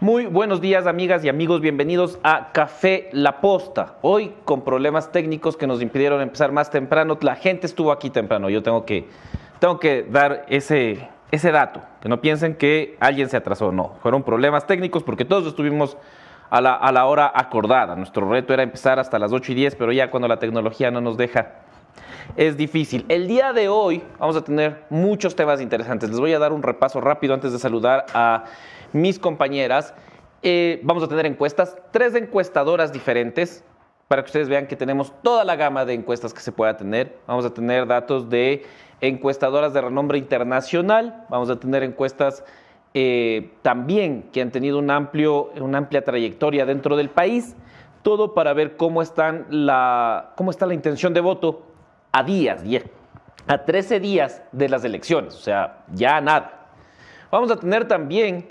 Muy buenos días amigas y amigos, bienvenidos a Café La Posta. Hoy con problemas técnicos que nos impidieron empezar más temprano, la gente estuvo aquí temprano, yo tengo que, tengo que dar ese, ese dato, que no piensen que alguien se atrasó, no, fueron problemas técnicos porque todos estuvimos a la, a la hora acordada. Nuestro reto era empezar hasta las 8 y 10, pero ya cuando la tecnología no nos deja, es difícil. El día de hoy vamos a tener muchos temas interesantes. Les voy a dar un repaso rápido antes de saludar a mis compañeras. Eh, vamos a tener encuestas, tres encuestadoras diferentes para que ustedes vean que tenemos toda la gama de encuestas que se pueda tener. Vamos a tener datos de encuestadoras de renombre internacional, vamos a tener encuestas eh, también que han tenido un amplio, una amplia trayectoria dentro del país, todo para ver cómo, están la, cómo está la intención de voto a días, a 13 días de las elecciones, o sea, ya nada. Vamos a tener también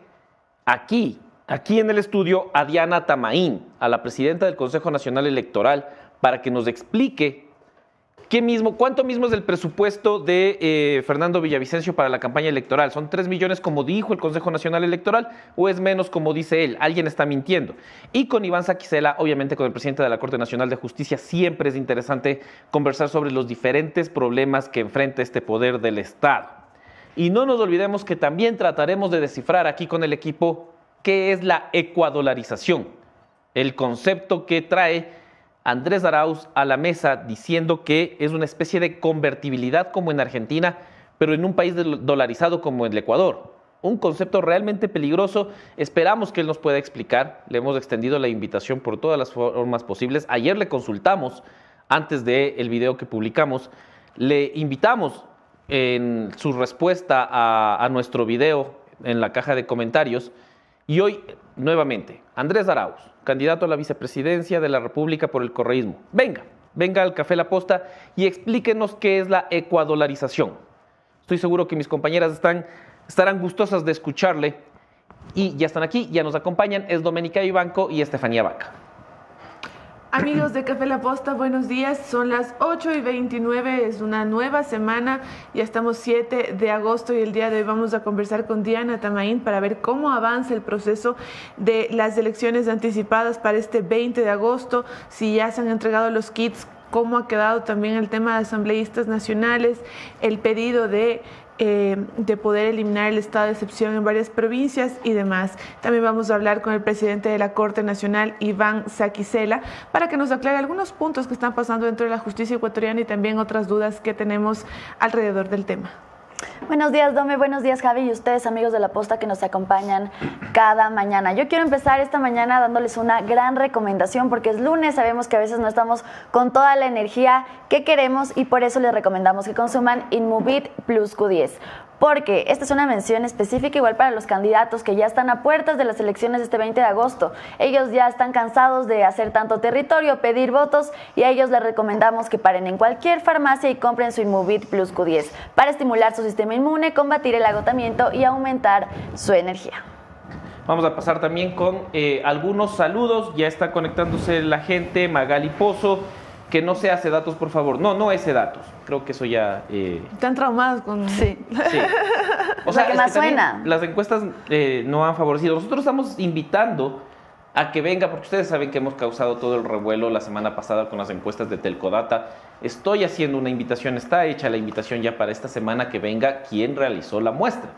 aquí, aquí en el estudio, a Diana Tamaín, a la presidenta del Consejo Nacional Electoral, para que nos explique qué mismo, cuánto mismo es el presupuesto de eh, Fernando Villavicencio para la campaña electoral. ¿Son 3 millones como dijo el Consejo Nacional Electoral o es menos como dice él? Alguien está mintiendo. Y con Iván Saquicela, obviamente con el presidente de la Corte Nacional de Justicia, siempre es interesante conversar sobre los diferentes problemas que enfrenta este poder del Estado. Y no nos olvidemos que también trataremos de descifrar aquí con el equipo qué es la ecuadolarización, el concepto que trae Andrés Arauz a la mesa diciendo que es una especie de convertibilidad como en Argentina, pero en un país dolarizado como el Ecuador. Un concepto realmente peligroso. Esperamos que él nos pueda explicar. Le hemos extendido la invitación por todas las formas posibles. Ayer le consultamos antes del video que publicamos. Le invitamos en su respuesta a, nuestro video en la caja de comentarios. Y hoy, nuevamente, Andrés Arauz, candidato a la vicepresidencia de la República por el correísmo. Venga, venga al Café La Posta y explíquenos qué es la ecuadolarización. Estoy seguro que mis compañeras están, estarán gustosas de escucharle. Y ya están aquí, ya nos acompañan, es Domenica Ibanco y Estefanía Vaca. Amigos de Café La Posta, buenos días. Son las 8 y 29, es una nueva semana. Ya estamos 7 de agosto y el día de hoy vamos a conversar con Diana Tamaín para ver cómo avanza el proceso de las elecciones anticipadas para este 20 de agosto, si ya se han entregado los kits, cómo ha quedado también el tema de asambleístas nacionales, el pedido de eh, de poder eliminar el estado de excepción en varias provincias y demás. También vamos a hablar con el presidente de la Corte Nacional, Iván Saquicela, para que nos aclare algunos puntos que están pasando dentro de la justicia ecuatoriana y también otras dudas que tenemos alrededor del tema. Buenos días, Dome. Buenos días, Javi. Y ustedes, amigos de la posta que nos acompañan cada mañana. Yo quiero empezar esta mañana dándoles una gran recomendación porque es lunes. Sabemos que a veces no estamos con toda la energía que queremos y por eso les recomendamos que consuman Inmovit Plus Q10 porque esta es una mención específica igual para los candidatos que ya están a puertas de las elecciones este 20 de agosto. Ellos ya están cansados de hacer tanto territorio, pedir votos y a ellos les recomendamos que paren en cualquier farmacia y compren su Inmovit Plus Q10 para estimular su sistema inmune, combatir el agotamiento y aumentar su energía. Vamos a pasar también con eh, algunos saludos. Ya está conectándose la gente, Magali Pozo, que no se hace datos, por favor. No, no ese datos. Creo que eso ya... Eh... Están traumados con... Sí. sí. O sea, que más suena. Las encuestas eh, no han favorecido. Nosotros estamos invitando a que venga, porque ustedes saben que hemos causado todo el revuelo la semana pasada con las encuestas de Telcodata. Estoy haciendo una invitación, está hecha la invitación ya para esta semana que venga quien realizó la muestra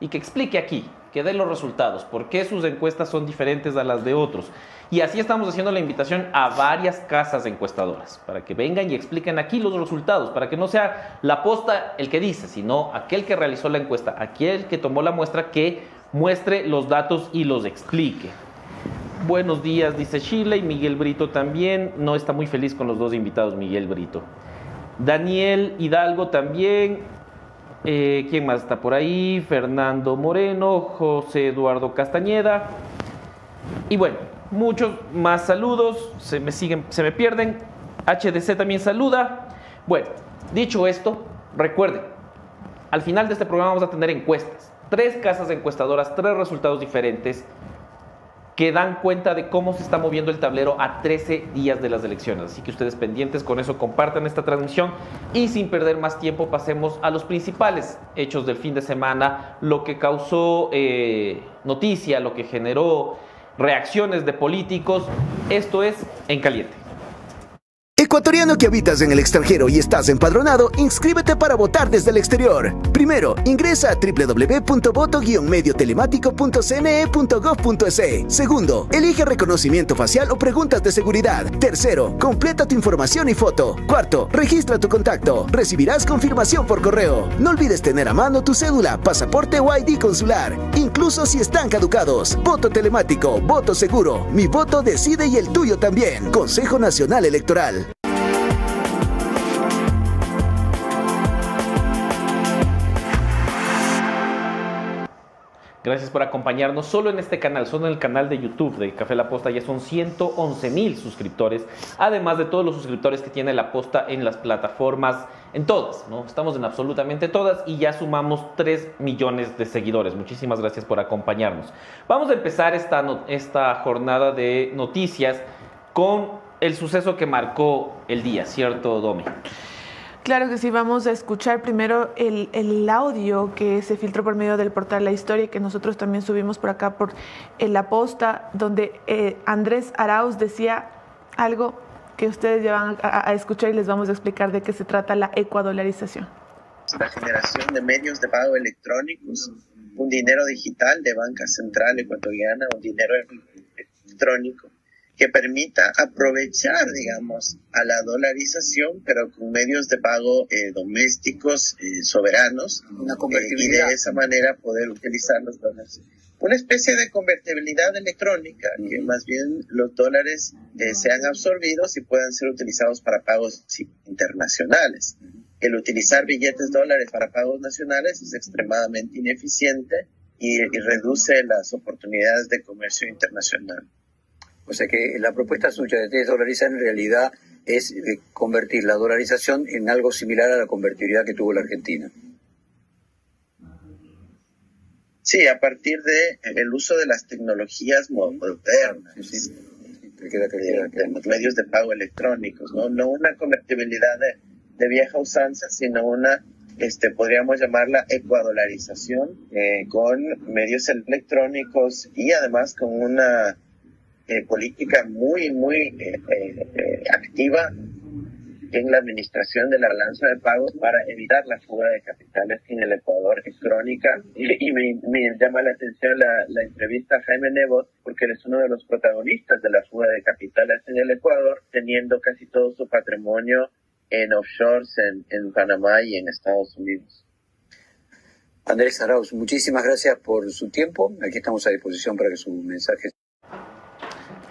y que explique aquí, que dé los resultados, por qué sus encuestas son diferentes a las de otros. Y así estamos haciendo la invitación a varias casas encuestadoras, para que vengan y expliquen aquí los resultados, para que no sea la posta el que dice, sino aquel que realizó la encuesta, aquel que tomó la muestra, que muestre los datos y los explique. Buenos días, dice Chile y Miguel Brito también. No está muy feliz con los dos invitados, Miguel Brito. Daniel Hidalgo también. Eh, ¿Quién más está por ahí? Fernando Moreno, José Eduardo Castañeda. Y bueno, muchos más saludos. Se me siguen, se me pierden. HDC también saluda. Bueno, dicho esto, recuerden, al final de este programa vamos a tener encuestas. Tres casas encuestadoras, tres resultados diferentes. Que dan cuenta de cómo se está moviendo el tablero a 13 días de las elecciones. Así que ustedes pendientes con eso, compartan esta transmisión y sin perder más tiempo pasemos a los principales hechos del fin de semana, lo que causó eh, noticia, lo que generó reacciones de políticos. Esto es En Caliente. Ecuatoriano que habitas en el extranjero y estás empadronado, inscríbete para votar desde el exterior. Primero, ingresa a www.voto-mediotelemático.cne.gov.es. Segundo, elige reconocimiento facial o preguntas de seguridad. Tercero, completa tu información y foto. Cuarto, registra tu contacto. Recibirás confirmación por correo. No olvides tener a mano tu cédula, pasaporte o ID consular, incluso si están caducados. Voto telemático, voto seguro. Mi voto decide y el tuyo también. Consejo Nacional Electoral. Gracias por acompañarnos solo en este canal, solo en el canal de YouTube de Café La Posta. Ya son 111 mil suscriptores, además de todos los suscriptores que tiene La Posta en las plataformas, en todas, ¿no? Estamos en absolutamente todas y ya sumamos 3 millones de seguidores. Muchísimas gracias por acompañarnos. Vamos a empezar esta, esta jornada de noticias con el suceso que marcó el día, ¿cierto, Domi? Claro que sí, vamos a escuchar primero el, audio que se filtró por medio del portal La Historia, que nosotros también subimos por acá por La Posta, donde eh, Andrés Arauz decía algo que ustedes ya van a, escuchar y les vamos a explicar de qué se trata la ecuadolarización. La generación de medios de pago electrónicos, un dinero digital de banca central ecuatoriana, un dinero electrónico que permita aprovechar, digamos, a la dolarización, pero con medios de pago eh, domésticos eh, soberanos, Una eh, y de esa manera poder utilizar los dólares. Una especie de convertibilidad electrónica, que más bien los dólares sean absorbidos y puedan ser utilizados para pagos internacionales. El utilizar billetes dólares para pagos nacionales es extremadamente ineficiente y reduce las oportunidades de comercio internacional. O sea que la propuesta suya de desdolarizar en realidad es eh, convertir la dolarización en algo similar a la convertibilidad que tuvo la Argentina. Sí, a partir de el uso de las tecnologías modernas, de, los medios de pago electrónicos, no, no una convertibilidad de, vieja usanza, sino una, este, podríamos llamarla ecuadolarización, eh, con medios electrónicos y además con una eh, política muy, muy eh, eh, activa en la administración de la balanza de pagos para evitar la fuga de capitales en el Ecuador es crónica. Y, me, llama la atención la, entrevista a Jaime Nebot, porque él es uno de los protagonistas de la fuga de capitales en el Ecuador, teniendo casi todo su patrimonio en offshores en, en Panamá y en Estados Unidos. Andrés Arauz, muchísimas gracias por su tiempo. Aquí estamos a disposición para que su mensaje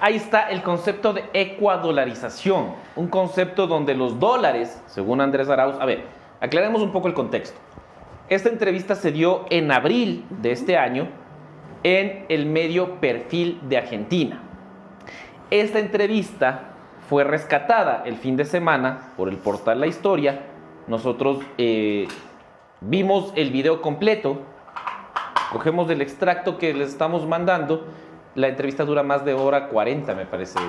ahí está el concepto de ecuadolarización, un concepto donde los dólares, según Andrés Arauz, a ver, aclaremos un poco el contexto. Esta entrevista se dio en abril de este año en el medio Perfil de Argentina. Esta entrevista fue rescatada el fin de semana por el portal La Historia. Nosotros eh, vimos el video completo, cogemos el extracto que les estamos mandando la entrevista dura más de hora 40, me parece.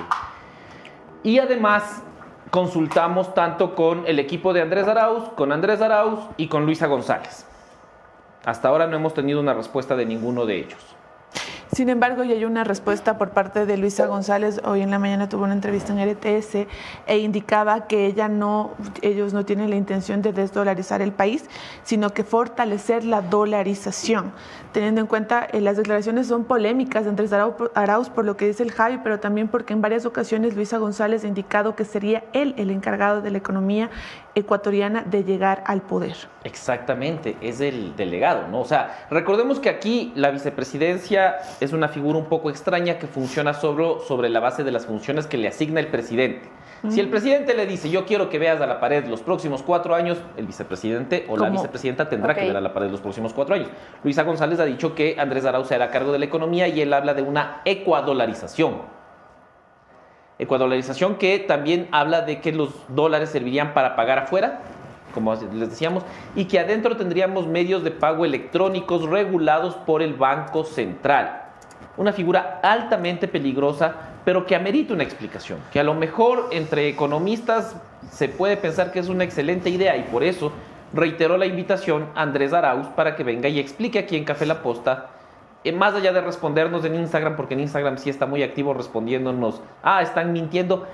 Y además consultamos tanto con el equipo de Andrés Arauz, con Andrés Arauz y con Luisa González. Hasta ahora no hemos tenido una respuesta de ninguno de ellos. Sin embargo, ya hay una respuesta por parte de Luisa González. Hoy en la mañana tuvo una entrevista en RTS e indicaba que ella no, ellos no tienen la intención de desdolarizar el país, sino que fortalecer la dolarización. Teniendo en cuenta eh, las declaraciones son polémicas Andrés Arauz por lo que dice el Javi, pero también porque en varias ocasiones Luisa González ha indicado que sería él el encargado de la economía ecuatoriana de llegar al poder. Exactamente, es el delegado, ¿no? O sea, recordemos que aquí la vicepresidencia es una figura un poco extraña que funciona sobre, sobre la base de las funciones que le asigna el presidente. Si el presidente le dice, yo quiero que veas a la pared los próximos cuatro años, el vicepresidente o la vicepresidenta tendrá que ver a la pared los próximos cuatro años. Luisa González ha dicho que Andrés Arauz será a cargo de la economía y él habla de una ecuadolarización. Ecuadolarización que también habla de que los dólares servirían para pagar afuera, como les decíamos, y que adentro tendríamos medios de pago electrónicos regulados por el Banco Central. una figura altamente peligrosa, pero que amerita una explicación, que a lo mejor entre economistas se puede pensar que es una excelente idea y por eso reiteró la invitación a Andrés Arauz para que venga y explique aquí en Café La Posta, más allá de respondernos en Instagram, porque en Instagram sí está muy activo respondiéndonos, ah, están mintiendo,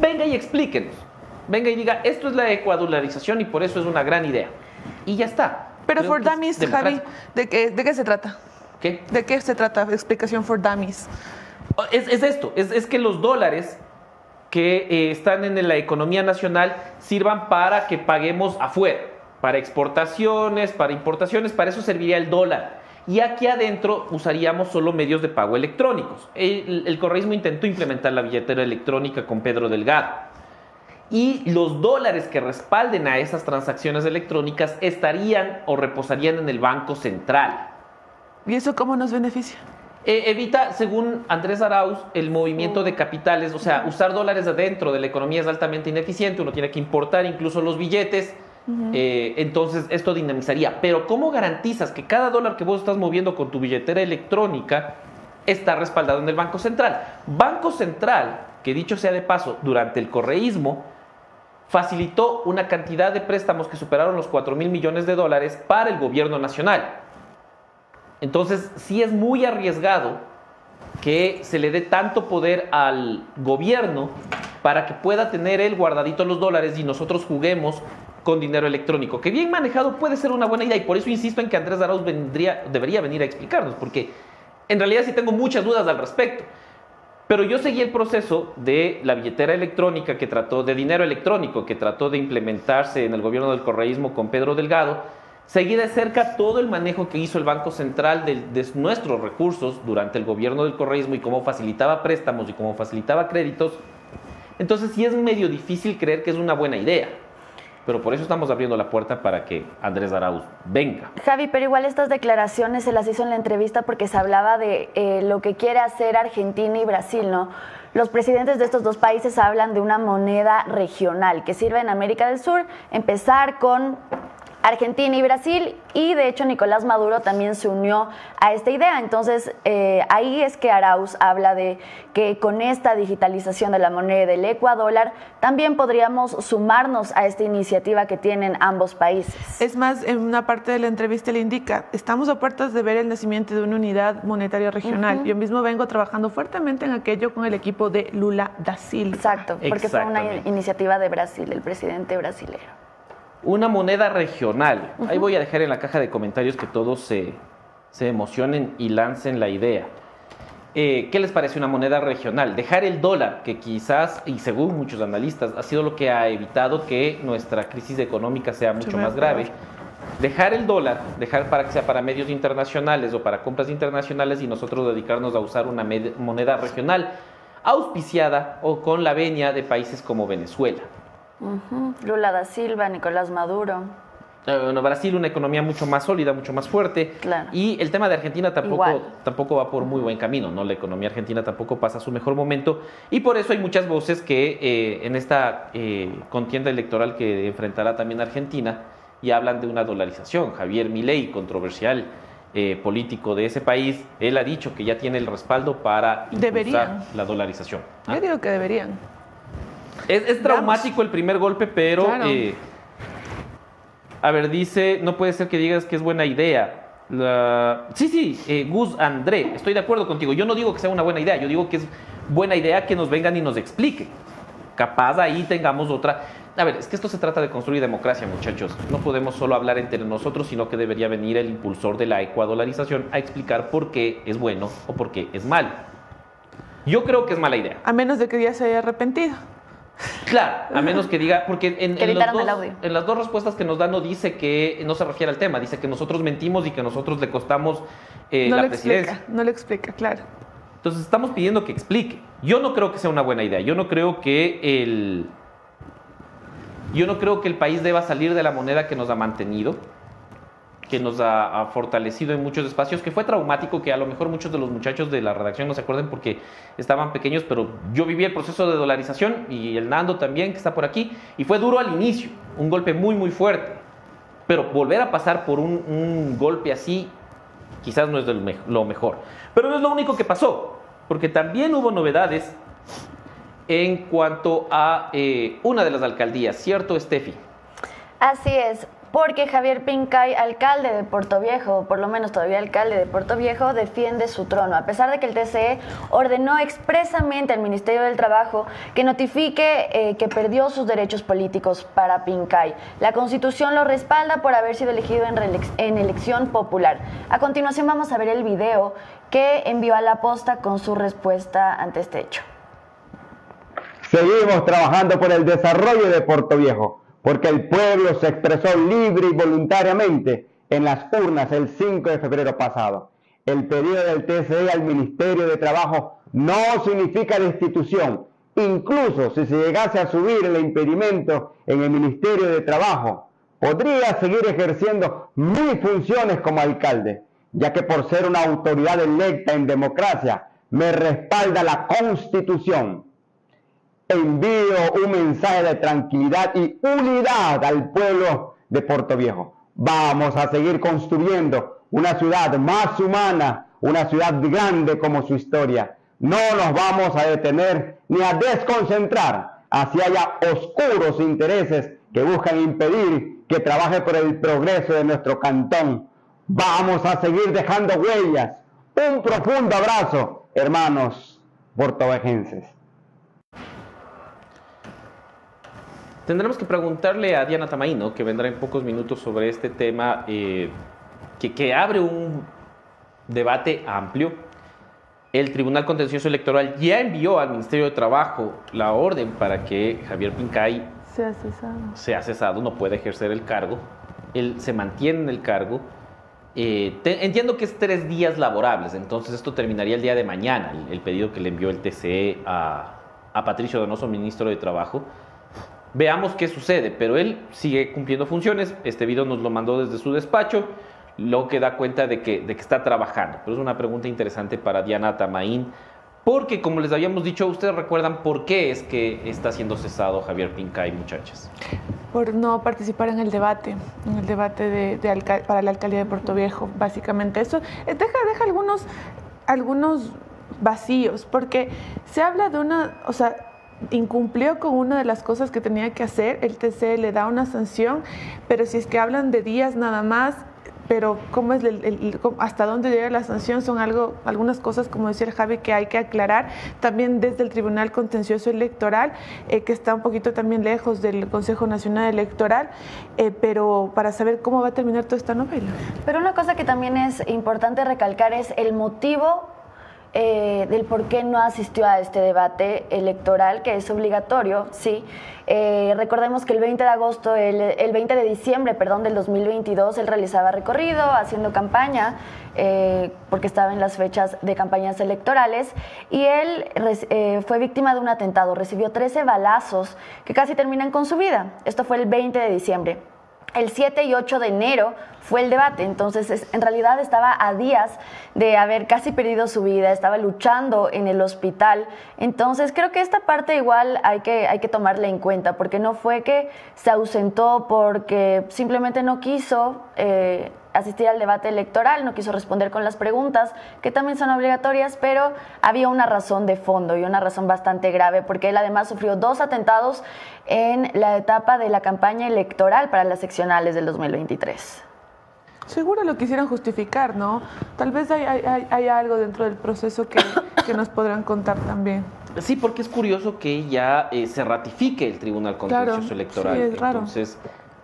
venga y explíquenos, venga y diga, esto es la ecuadolarización y por eso es una gran idea. Y ya está. Pero Creo for dummies. Javi, ¿de qué, ¿de qué se trata? ¿Qué? ¿De qué se trata? Explicación for dummies. Es, es esto, es, es que los dólares que eh, están en la economía nacional sirvan para que paguemos afuera, para exportaciones, para importaciones, para eso serviría el dólar. Y aquí adentro usaríamos solo medios de pago electrónicos. El, el correísmo intentó implementar la billetera electrónica con Pedro Delgado. Y los dólares que respalden a esas transacciones electrónicas estarían o reposarían en el Banco Central. ¿Y eso cómo nos beneficia? Eh, evita, según Andrés Arauz, el movimiento de capitales, o sea, usar dólares adentro de la economía es altamente ineficiente, uno tiene que importar incluso los billetes, eh, entonces esto dinamizaría. Pero ¿cómo garantizas que cada dólar que vos estás moviendo con tu billetera electrónica está respaldado en el Banco Central? Banco Central, que dicho sea de paso, durante el correísmo, facilitó una cantidad de préstamos que superaron los 4 mil millones de dólares para el gobierno nacional. Entonces, sí es muy arriesgado que se le dé tanto poder al gobierno para que pueda tener él guardadito los dólares y nosotros juguemos con dinero electrónico, que bien manejado puede ser una buena idea y por eso insisto en que Andrés Arauz vendría, debería venir a explicarnos, porque en realidad sí tengo muchas dudas al respecto. Pero yo seguí el proceso de la billetera electrónica que trató, de dinero electrónico que trató de implementarse en el gobierno del correísmo con Pedro Delgado. Seguí de cerca todo el manejo que hizo el Banco Central de, de nuestros recursos durante el gobierno del correísmo y cómo facilitaba préstamos y cómo facilitaba créditos. Entonces sí es medio difícil creer que es una buena idea. Pero por eso estamos abriendo la puerta para que Andrés Arauz venga. Javi, pero igual estas declaraciones se las hizo en la entrevista porque se hablaba de eh, lo que quiere hacer Argentina y Brasil, ¿no? Los presidentes de estos dos países hablan de una moneda regional que sirve en América del Sur, empezar con Argentina y Brasil, y de hecho Nicolás Maduro también se unió a esta idea. Entonces, eh, ahí es que Arauz habla de que con esta digitalización de la moneda del ecuador, también podríamos sumarnos a esta iniciativa que tienen ambos países. Es más, en una parte de la entrevista le indica, estamos a puertas de ver el nacimiento de una unidad monetaria regional. Yo mismo vengo trabajando fuertemente en aquello con el equipo de Lula da Silva. Exacto, porque fue una iniciativa de Brasil, el presidente brasilero. Una moneda regional. Ahí voy a dejar en la caja de comentarios que todos se, se emocionen y lancen la idea. Eh, ¿Qué les parece una moneda regional? Dejar el dólar, que quizás, y según muchos analistas, ha sido lo que ha evitado que nuestra crisis económica sea mucho más grave. Dejar el dólar, dejar para que sea para medios internacionales o para compras internacionales y nosotros dedicarnos a usar una moneda regional auspiciada o con la venia de países como Venezuela. Lula da Silva, Nicolás Maduro. Eh, Bueno, Brasil una economía mucho más sólida, mucho más fuerte. Claro. Y el tema de Argentina tampoco, Igual. tampoco va por muy buen camino, ¿no? La economía argentina tampoco pasa su mejor momento. Y por eso hay muchas voces que eh, en esta eh, contienda electoral que enfrentará también Argentina y hablan de una dolarización. Javier Milei, controversial eh, político de ese país, él ha dicho que ya tiene el respaldo para impulsar Deberían. la dolarización. ¿Ah? Yo digo que deberían. Es, es traumático el primer golpe, pero... Claro. eh, a ver, dice, no puede ser que digas que es buena idea. La- Sí, sí, eh, Gus André, estoy de acuerdo contigo. Yo no digo que sea una buena idea, yo digo que es buena idea que nos vengan y nos expliquen. Capaz ahí tengamos otra... A ver, es que esto se trata de construir democracia, muchachos. No podemos solo hablar entre nosotros, sino que debería venir el impulsor de la ecuadolarización a explicar por qué es bueno o por qué es malo. Yo creo que es mala idea. A menos de que ya se haya arrepentido. Claro, a menos que diga, porque en, Que en los editaron dos- el audio. en las dos respuestas que nos da no dice que no se refiere al tema, dice que nosotros mentimos y que nosotros le costamos eh, no la lo presidencia. explica, no lo explica, claro. Entonces estamos pidiendo que explique. Yo no creo que sea una buena idea. Yo no creo que el yo no creo que el país deba salir de la moneda que nos ha mantenido, que nos ha, fortalecido en muchos espacios, que fue traumático, que a lo mejor muchos de los muchachos de la redacción no se acuerden porque estaban pequeños, pero yo viví el proceso de dolarización y el Nando también, que está por aquí, y fue duro al inicio, un golpe muy, muy fuerte. Pero volver a pasar por un, un golpe así quizás no es lo mejor. Pero no es lo único que pasó, porque también hubo novedades en cuanto a eh, una de las alcaldías, ¿cierto, Steffi? Así es porque Javier Pincay, alcalde de Puerto Viejo, por lo menos todavía alcalde de Puerto Viejo, defiende su trono, a pesar de que el TCE ordenó expresamente al Ministerio del Trabajo que notifique eh, que perdió sus derechos políticos para Pincay. La Constitución lo respalda por haber sido elegido en, en elección popular. A continuación vamos a ver el video que envió a la posta con su respuesta ante este hecho. Seguimos trabajando por el desarrollo de Puerto Viejo porque el pueblo se expresó libre y voluntariamente en las urnas el 5 de febrero pasado. El pedido del TSE al Ministerio de Trabajo no significa destitución. Incluso si se llegase a subir el impedimento en el Ministerio de Trabajo, podría seguir ejerciendo mis funciones como alcalde, ya que por ser una autoridad electa en democracia, me respalda la Constitución envío un mensaje de tranquilidad y unidad al pueblo de Puerto Viejo. Vamos a seguir construyendo una ciudad más humana, una ciudad grande como su historia. No nos vamos a detener ni a desconcentrar hacia haya oscuros intereses que buscan impedir que trabaje por el progreso de nuestro cantón. Vamos a seguir dejando huellas. Un profundo abrazo, hermanos portovejenses. Tendremos que preguntarle a Diana Tamaino, que vendrá en pocos minutos sobre este tema, eh, que, que abre un debate amplio. El Tribunal Contencioso Electoral ya envió al Ministerio de Trabajo la orden para que Javier Pincay sea cesado. Sea cesado, no puede ejercer el cargo. Él se mantiene en el cargo. Eh, entiendo que es tres días laborables, entonces esto terminaría el día de mañana, el, pedido que le envió el TCE a, a Patricio Donoso, ministro de Trabajo. Veamos qué sucede, pero él sigue cumpliendo funciones. Este video nos lo mandó desde su despacho, lo que da cuenta de que, de que está trabajando. Pero es una pregunta interesante para Diana Tamaín, porque como les habíamos dicho, ustedes recuerdan por qué es que está siendo cesado Javier Pincay, muchachas. Por no participar en el debate, en el debate de, para la alcaldía de Puerto Viejo, básicamente. Eso eh, deja, deja algunos, algunos vacíos, porque se habla de una, o sea, incumplió con una de las cosas que tenía que hacer, el TC le da una sanción, pero si es que hablan de días nada más, pero cómo es el, hasta dónde llega la sanción son algo algunas cosas como decía el Javi que hay que aclarar. También desde el Tribunal Contencioso Electoral eh, que está un poquito también lejos del Consejo Nacional Electoral eh, pero para saber cómo va a terminar toda esta novela. Pero una cosa que también es importante recalcar es el motivo eh, del por qué no asistió a este debate electoral, que es obligatorio, sí. Eh, recordemos que el 20 de agosto, el, 20 de diciembre, perdón, del 2022, él realizaba recorrido, haciendo campaña, eh, porque estaba en las fechas de campañas electorales, y él fue víctima de un atentado, recibió 13 balazos que casi terminan con su vida. Esto fue el 20 de diciembre. El 7 y 8 de enero fue el debate, entonces en realidad estaba a días de haber casi perdido su vida, estaba luchando en el hospital, entonces creo que esta parte igual hay que, hay que tomarla en cuenta, porque no fue que se ausentó porque simplemente no quiso eh, asistir al debate electoral, no quiso responder con las preguntas, que también son obligatorias, pero había una razón de fondo y una razón bastante grave, porque él además sufrió dos atentados en la etapa de la campaña electoral para las seccionales del 2023. Seguro lo quisieran justificar, ¿no? Tal vez hay, algo dentro del proceso que, nos podrán contar también. Sí, porque es curioso que ya eh, se ratifique el Tribunal Contencioso Electoral. Sí, es raro. Entonces,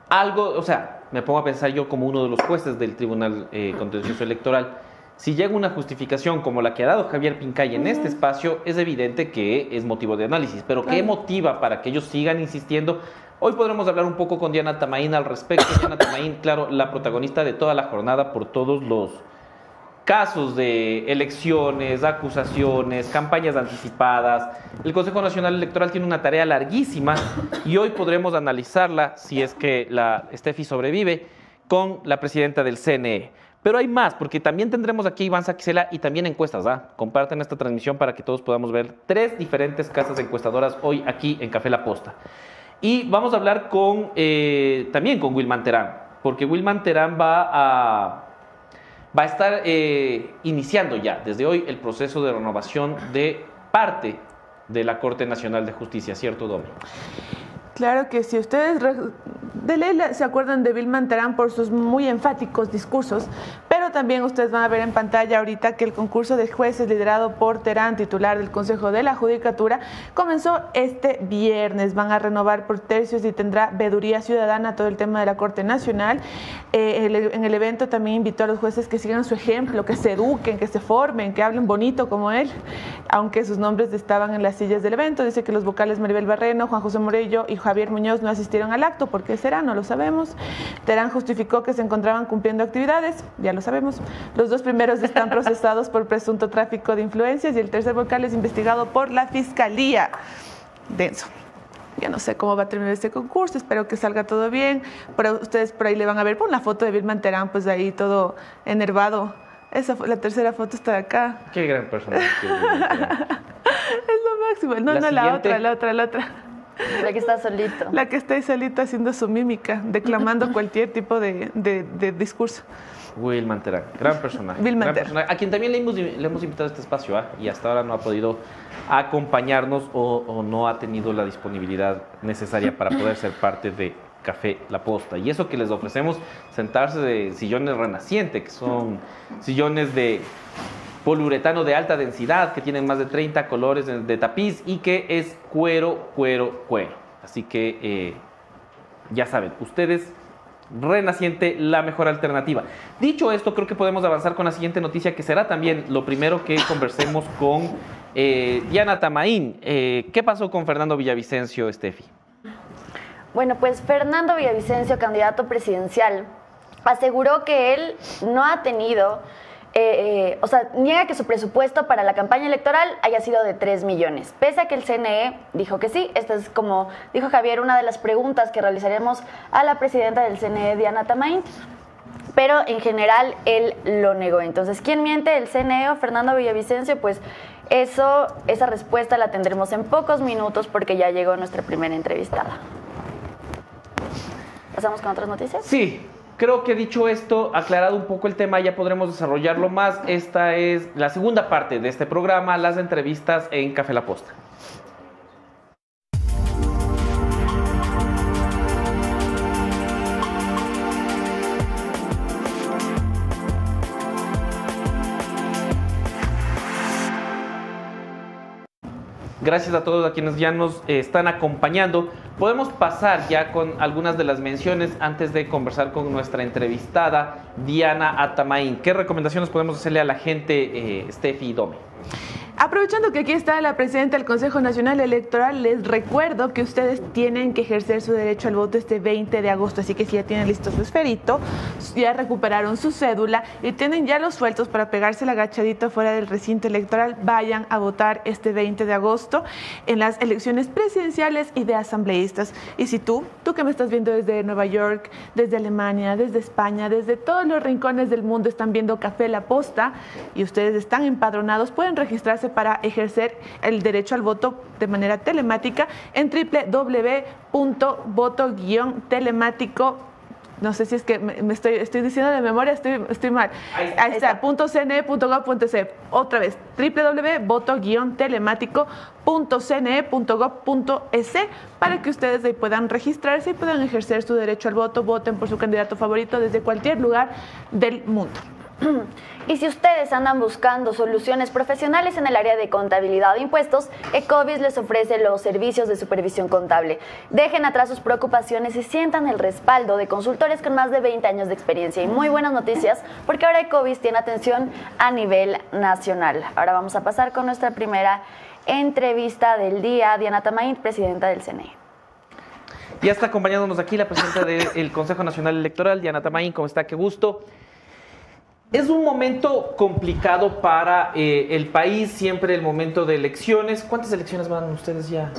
algo, o sea, me pongo a pensar yo como uno de los jueces del Tribunal eh, Contencioso Electoral, si llega una justificación como la que ha dado Javier Pincay en este espacio, es evidente que es motivo de análisis. Pero ¿qué motiva para que ellos sigan insistiendo? Hoy podremos hablar un poco con Diana Tamaín al respecto. Diana Tamaín, claro, la protagonista de toda la jornada por todos los casos de elecciones, acusaciones, campañas anticipadas. El Consejo Nacional Electoral tiene una tarea larguísima y hoy podremos analizarla, si es que la Steffi sobrevive, con la presidenta del CNE. Pero hay más, porque también tendremos aquí Iván Saquicela y también encuestas. ¿ah? Comparten esta transmisión para que todos podamos ver tres diferentes casas encuestadoras hoy aquí en Café La Posta. Y vamos a hablar con, eh, también con Wilman Terán, porque Wilman Terán va a va a estar eh, iniciando ya desde hoy el proceso de renovación de parte de la Corte Nacional de Justicia, ¿cierto, Domi? Claro que si ustedes de ley se acuerdan de Bill Mantarán por sus muy enfáticos discursos, también ustedes van a ver en pantalla ahorita que el concurso de jueces liderado por Terán, titular del Consejo de la Judicatura, comenzó este viernes. Van a renovar por tercios y tendrá veeduría ciudadana todo el tema de la Corte Nacional. Eh, en el evento también invitó a los jueces que sigan su ejemplo, que se eduquen, que se formen, que hablen bonito como él, aunque sus nombres estaban en las sillas del evento. Dice que los vocales Maribel Barreno, Juan José Morello y Javier Muñoz no asistieron al acto. ¿Por qué será? No lo sabemos. Terán justificó que se encontraban cumpliendo actividades, ya lo sabemos. Los dos primeros están procesados por presunto tráfico de influencias y el tercer vocal es investigado por la Fiscalía. Denso. Ya no sé cómo va a terminar este concurso, espero que salga todo bien. Pero ustedes por ahí le van a ver, pon la foto de Vilma Terán, pues ahí todo enervado. Esa, la tercera foto está de acá. Qué gran persona. es lo máximo. No, no, la otra, la otra, la otra. La que está solito. La que está ahí solito haciendo su mímica, declamando cualquier tipo de, de, discurso. Will Manterán, gran personaje. Will a quien también le hemos, le hemos invitado a este espacio ¿ah? y hasta ahora no ha podido acompañarnos o, o, no ha tenido la disponibilidad necesaria para poder ser parte de Café La Posta. Y eso que les ofrecemos, sentarse de sillones renacientes, que son sillones de poliuretano de alta densidad que tienen más de 30 colores de, tapiz y que es cuero, cuero, cuero. Así que eh, ya saben, ustedes Renaciente, la mejor alternativa. Dicho esto, creo que podemos avanzar con la siguiente noticia, que será también lo primero que conversemos con eh, Diana Tamaín. Eh, ¿Qué pasó con Fernando Villavicencio, Estefi? Bueno, pues Fernando Villavicencio, candidato presidencial, aseguró que él no ha tenido eh, eh, o sea, niega que su presupuesto para la campaña electoral haya sido de 3 millones, pese a que el CNE dijo que sí. Esta es como dijo Javier, una de las preguntas que realizaremos a la presidenta del CNE, Diana Tamain. Pero en general él lo negó. Entonces, ¿quién miente? ¿El CNE o Fernando Villavicencio? Pues eso, esa respuesta la tendremos en pocos minutos porque ya llegó nuestra primera entrevistada. ¿Pasamos con otras noticias? Sí, Creo que dicho esto, aclarado un poco el tema, ya podremos desarrollarlo más. Esta es la segunda parte de este programa, las entrevistas en Café La Posta. Gracias a todos a quienes ya nos eh, están acompañando. Podemos pasar ya con algunas de las menciones antes de conversar con nuestra entrevistada Diana Atamain. ¿Qué recomendaciones podemos hacerle a la gente, eh, Steffi y Dome? Aprovechando que aquí está la presidenta del Consejo Nacional Electoral, les recuerdo que ustedes tienen que ejercer su derecho al voto este 20 de agosto, así que si ya tienen listo su esferito, ya recuperaron su cédula y tienen ya los sueltos para pegarse la agachadita fuera del recinto electoral, vayan a votar este 20 de agosto en las elecciones presidenciales y de asambleístas. Y si tú, tú que me estás viendo desde Nueva York, desde Alemania, desde España, desde todos los rincones del mundo están viendo Café La Posta y ustedes están empadronados, pueden registrarse para ejercer el derecho al voto de manera telemática en www.voto-telemático no sé si es que me, estoy, estoy diciendo de memoria, estoy, estoy mal. Ahí está. Otra vez, www.voto-telemático.cne.gov.es para que ustedes ahí puedan registrarse y puedan ejercer su derecho al voto, voten por su candidato favorito desde cualquier lugar del mundo. Y si ustedes andan buscando soluciones profesionales en el área de contabilidad o impuestos, Ecovis les ofrece los servicios de supervisión contable. Dejen atrás sus preocupaciones y sientan el respaldo de consultores con más de 20 años de experiencia. Y muy buenas noticias, porque ahora Ecovis tiene atención a nivel nacional. Ahora vamos a pasar con nuestra primera entrevista del día. Diana Tamain, presidenta del CNE. Ya está acompañándonos aquí la presidenta del Consejo Nacional Electoral, Diana Tamain. ¿Cómo está? Qué gusto. Es un momento complicado para eh, el país, siempre el momento de elecciones. ¿Cuántas elecciones van ustedes ya?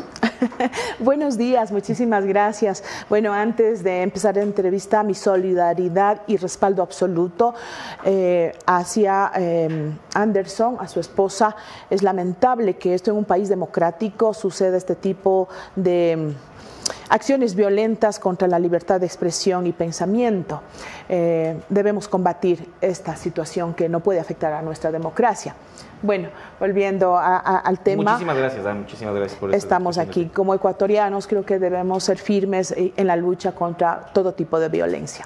Buenos días, muchísimas gracias. Bueno, antes de empezar la entrevista, mi solidaridad y respaldo absoluto eh, hacia eh, Anderson, a su esposa. Es lamentable que esto en un país democrático suceda este tipo de acciones violentas contra la libertad de expresión y pensamiento. Eh, debemos combatir esta situación que no puede afectar a nuestra democracia. Bueno, volviendo al tema. Muchísimas gracias, muchísimas gracias por Estamos aquí. Como ecuatorianos, creo que debemos ser firmes en la lucha contra todo tipo de violencia.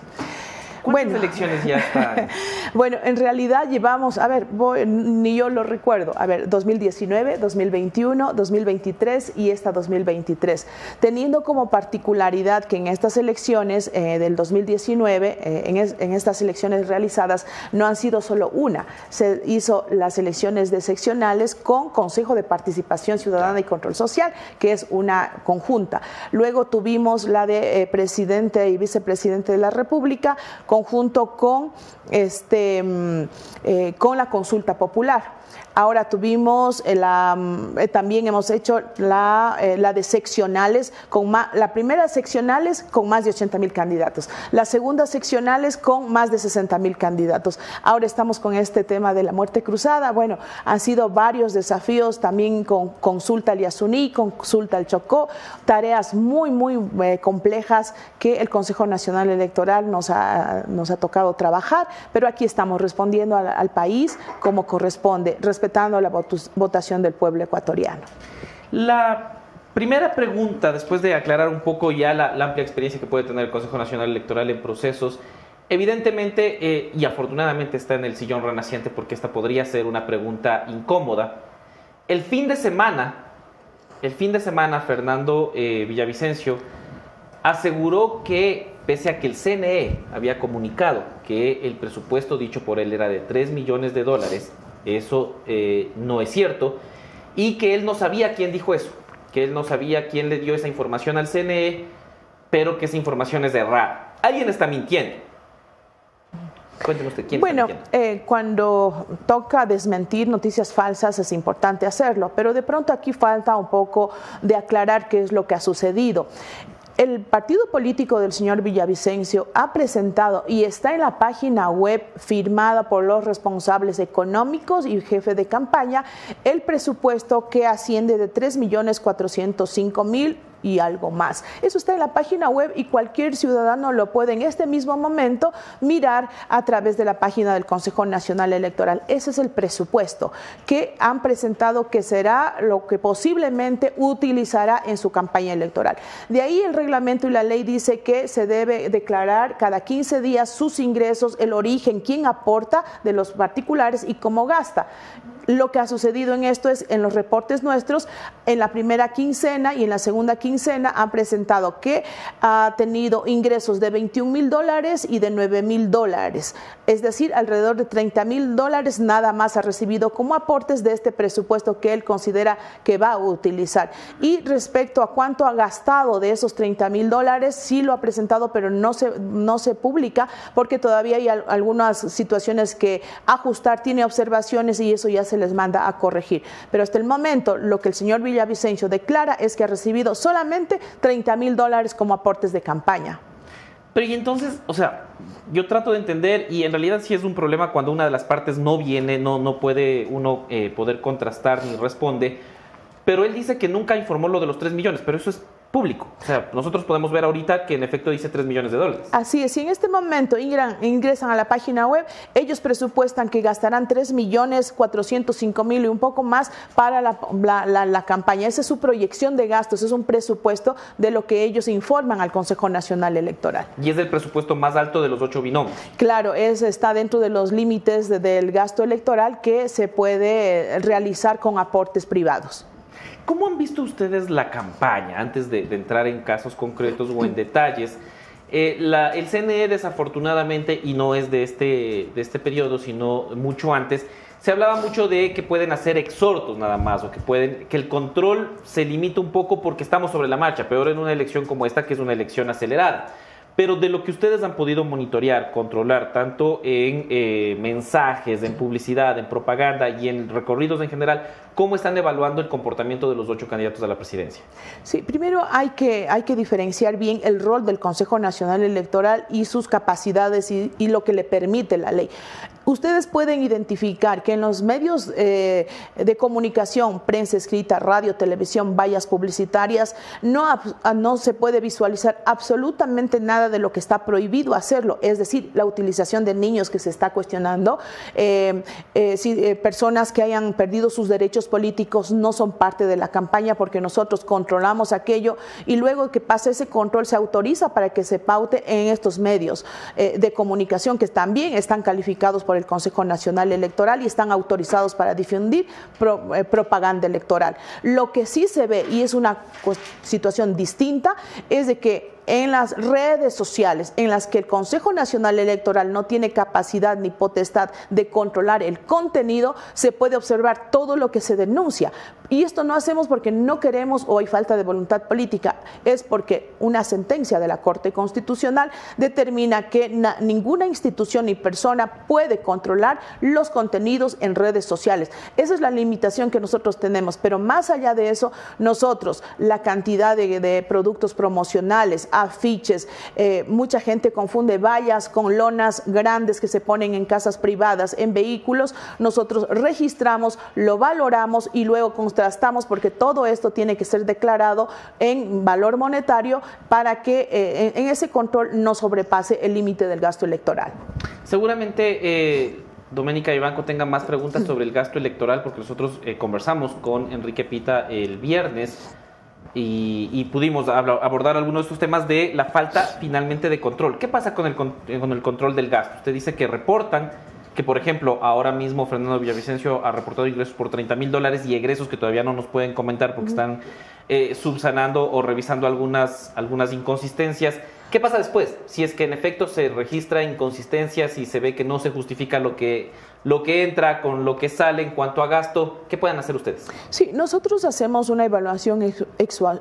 ¿Cuántas elecciones ya están? bueno, en realidad llevamos, a ver, ni yo lo recuerdo, a ver, 2019, 2021, 2023 y esta 2023, teniendo como particularidad que en estas elecciones eh, del 2019, eh, en, estas elecciones realizadas, no han sido solo una, se hizo las elecciones de seccionales con Consejo de Participación Ciudadana y Control Social, que es una conjunta. Luego tuvimos la de eh, presidente y vicepresidente de la República, conjunto con, este, mm, eh, con la consulta popular. Ahora tuvimos eh, mm, eh, también hemos hecho la, eh, de seccionales, con la primera seccionales con más de 80 mil candidatos, la segunda seccionales con más de 60 mil candidatos. Ahora estamos con este tema de la muerte cruzada. Bueno, han sido varios desafíos también con consulta al Yasuní, consulta al Chocó, tareas muy, muy complejas que el Consejo Nacional Electoral nos ha, nos ha tocado trabajar, pero aquí estamos respondiendo al país como corresponde respetando la votación del pueblo ecuatoriano. La primera pregunta, después de aclarar un poco ya la, amplia experiencia que puede tener el Consejo Nacional Electoral en procesos, evidentemente eh, y afortunadamente está en el sillón renaciente porque esta podría ser una pregunta incómoda. El fin de semana, el fin de semana, Fernando eh, Villavicencio aseguró que pese a que el CNE había comunicado que el presupuesto dicho por él era de 3 millones de dólares, eso eh, no es cierto. Y que él no sabía quién dijo eso, que él no sabía quién le dio esa información al CNE, pero que esa información es errada. Alguien está mintiendo. Usted quién bueno, eh, cuando toca desmentir noticias falsas es importante hacerlo, pero de pronto aquí falta un poco de aclarar qué es lo que ha sucedido. El partido político del señor Villavicencio ha presentado y está en la página web firmada por los responsables económicos y jefe de campaña el presupuesto que asciende de 3.405.000 y algo más. Eso está en la página web y cualquier ciudadano lo puede en este mismo momento mirar a través de la página del Consejo Nacional Electoral. Ese es el presupuesto que han presentado que será lo que posiblemente utilizará en su campaña electoral. De ahí el reglamento y la ley dice que se debe declarar cada 15 días sus ingresos, el origen, quién aporta de los particulares y cómo gasta. Lo que ha sucedido en esto es en los reportes nuestros, en la primera quincena y en la segunda quincena han presentado que ha tenido ingresos de 21 mil dólares y de 9 mil dólares, es decir, alrededor de 30 mil dólares nada más ha recibido como aportes de este presupuesto que él considera que va a utilizar. Y respecto a cuánto ha gastado de esos 30 mil dólares, sí lo ha presentado, pero no se, no se publica porque todavía hay algunas situaciones que ajustar, tiene observaciones y eso ya se les manda a corregir. Pero hasta el momento lo que el señor Villavicencio declara es que ha recibido solamente 30 mil dólares como aportes de campaña. Pero y entonces, o sea, yo trato de entender y en realidad sí es un problema cuando una de las partes no viene, no, no puede uno eh, poder contrastar ni responde. Pero él dice que nunca informó lo de los 3 millones, pero eso es público. O sea, nosotros podemos ver ahorita que en efecto dice 3 millones de dólares. Así es, si en este momento ingresan a la página web, ellos presupuestan que gastarán 3 millones 405 mil y un poco más para la, campaña. Esa es su proyección de gastos, es un presupuesto de lo que ellos informan al Consejo Nacional Electoral. Y es el presupuesto más alto de los ocho binomios. Claro, es, está dentro de los límites del gasto electoral que se puede realizar con aportes privados. ¿Cómo han visto ustedes la campaña antes de, entrar en casos concretos o en detalles? Eh, el CNE desafortunadamente, y no es de este, de este periodo, sino mucho antes, se hablaba mucho de que pueden hacer exhortos nada más, o que, pueden, que el control se limita un poco porque estamos sobre la marcha, peor en una elección como esta, que es una elección acelerada pero de lo que ustedes han podido monitorear, controlar, tanto en eh, mensajes, en publicidad, en propaganda y en recorridos en general, ¿cómo están evaluando el comportamiento de los ocho candidatos a la presidencia? Sí, primero hay que, hay que diferenciar bien el rol del Consejo Nacional Electoral y sus capacidades y, y lo que le permite la ley ustedes pueden identificar que en los medios eh, de comunicación, prensa escrita, radio, televisión, vallas publicitarias, no, no se puede visualizar absolutamente nada de lo que está prohibido hacerlo, es decir, la utilización de niños que se está cuestionando, eh, si, personas que hayan perdido sus derechos políticos no son parte de la campaña porque nosotros controlamos aquello y luego que pase ese control se autoriza para que se paute en estos medios eh, de comunicación que también están calificados por el Consejo Nacional Electoral y están autorizados para difundir eh, propaganda electoral. Lo que sí se ve, y es una situación distinta, es de que en las redes sociales en las que el Consejo Nacional Electoral no tiene capacidad ni potestad de controlar el contenido, se puede observar todo lo que se denuncia. Y esto no hacemos porque no queremos o hay falta de voluntad política, es porque una sentencia de la Corte Constitucional determina que ninguna institución ni persona puede controlar los contenidos en redes sociales. Esa es la limitación que nosotros tenemos, pero más allá de eso, nosotros la cantidad de, productos promocionales, afiches. Eh, mucha gente confunde vallas con lonas grandes que se ponen en casas privadas, en vehículos. Nosotros registramos, lo valoramos y luego contrastamos porque todo esto tiene que ser declarado en valor monetario para que eh, en ese control no sobrepase el límite del gasto electoral. Seguramente... Eh... Doménica Ibanco tenga más preguntas sobre el gasto electoral porque nosotros conversamos con Enrique Pita el viernes y, pudimos abordar algunos de estos temas de la falta finalmente de control. ¿Qué pasa con el, con el control del gasto? Usted dice que reportan que, por ejemplo, ahora mismo Fernando Villavicencio ha reportado ingresos por 30 mil dólares y egresos que todavía no nos pueden comentar porque están eh, subsanando o revisando algunas, algunas inconsistencias. ¿Qué pasa después? Si es que en efecto se registra inconsistencias y se ve que no se justifica lo que lo que entra con lo que sale en cuanto a gasto. ¿Qué pueden hacer ustedes? Sí, nosotros hacemos una evaluación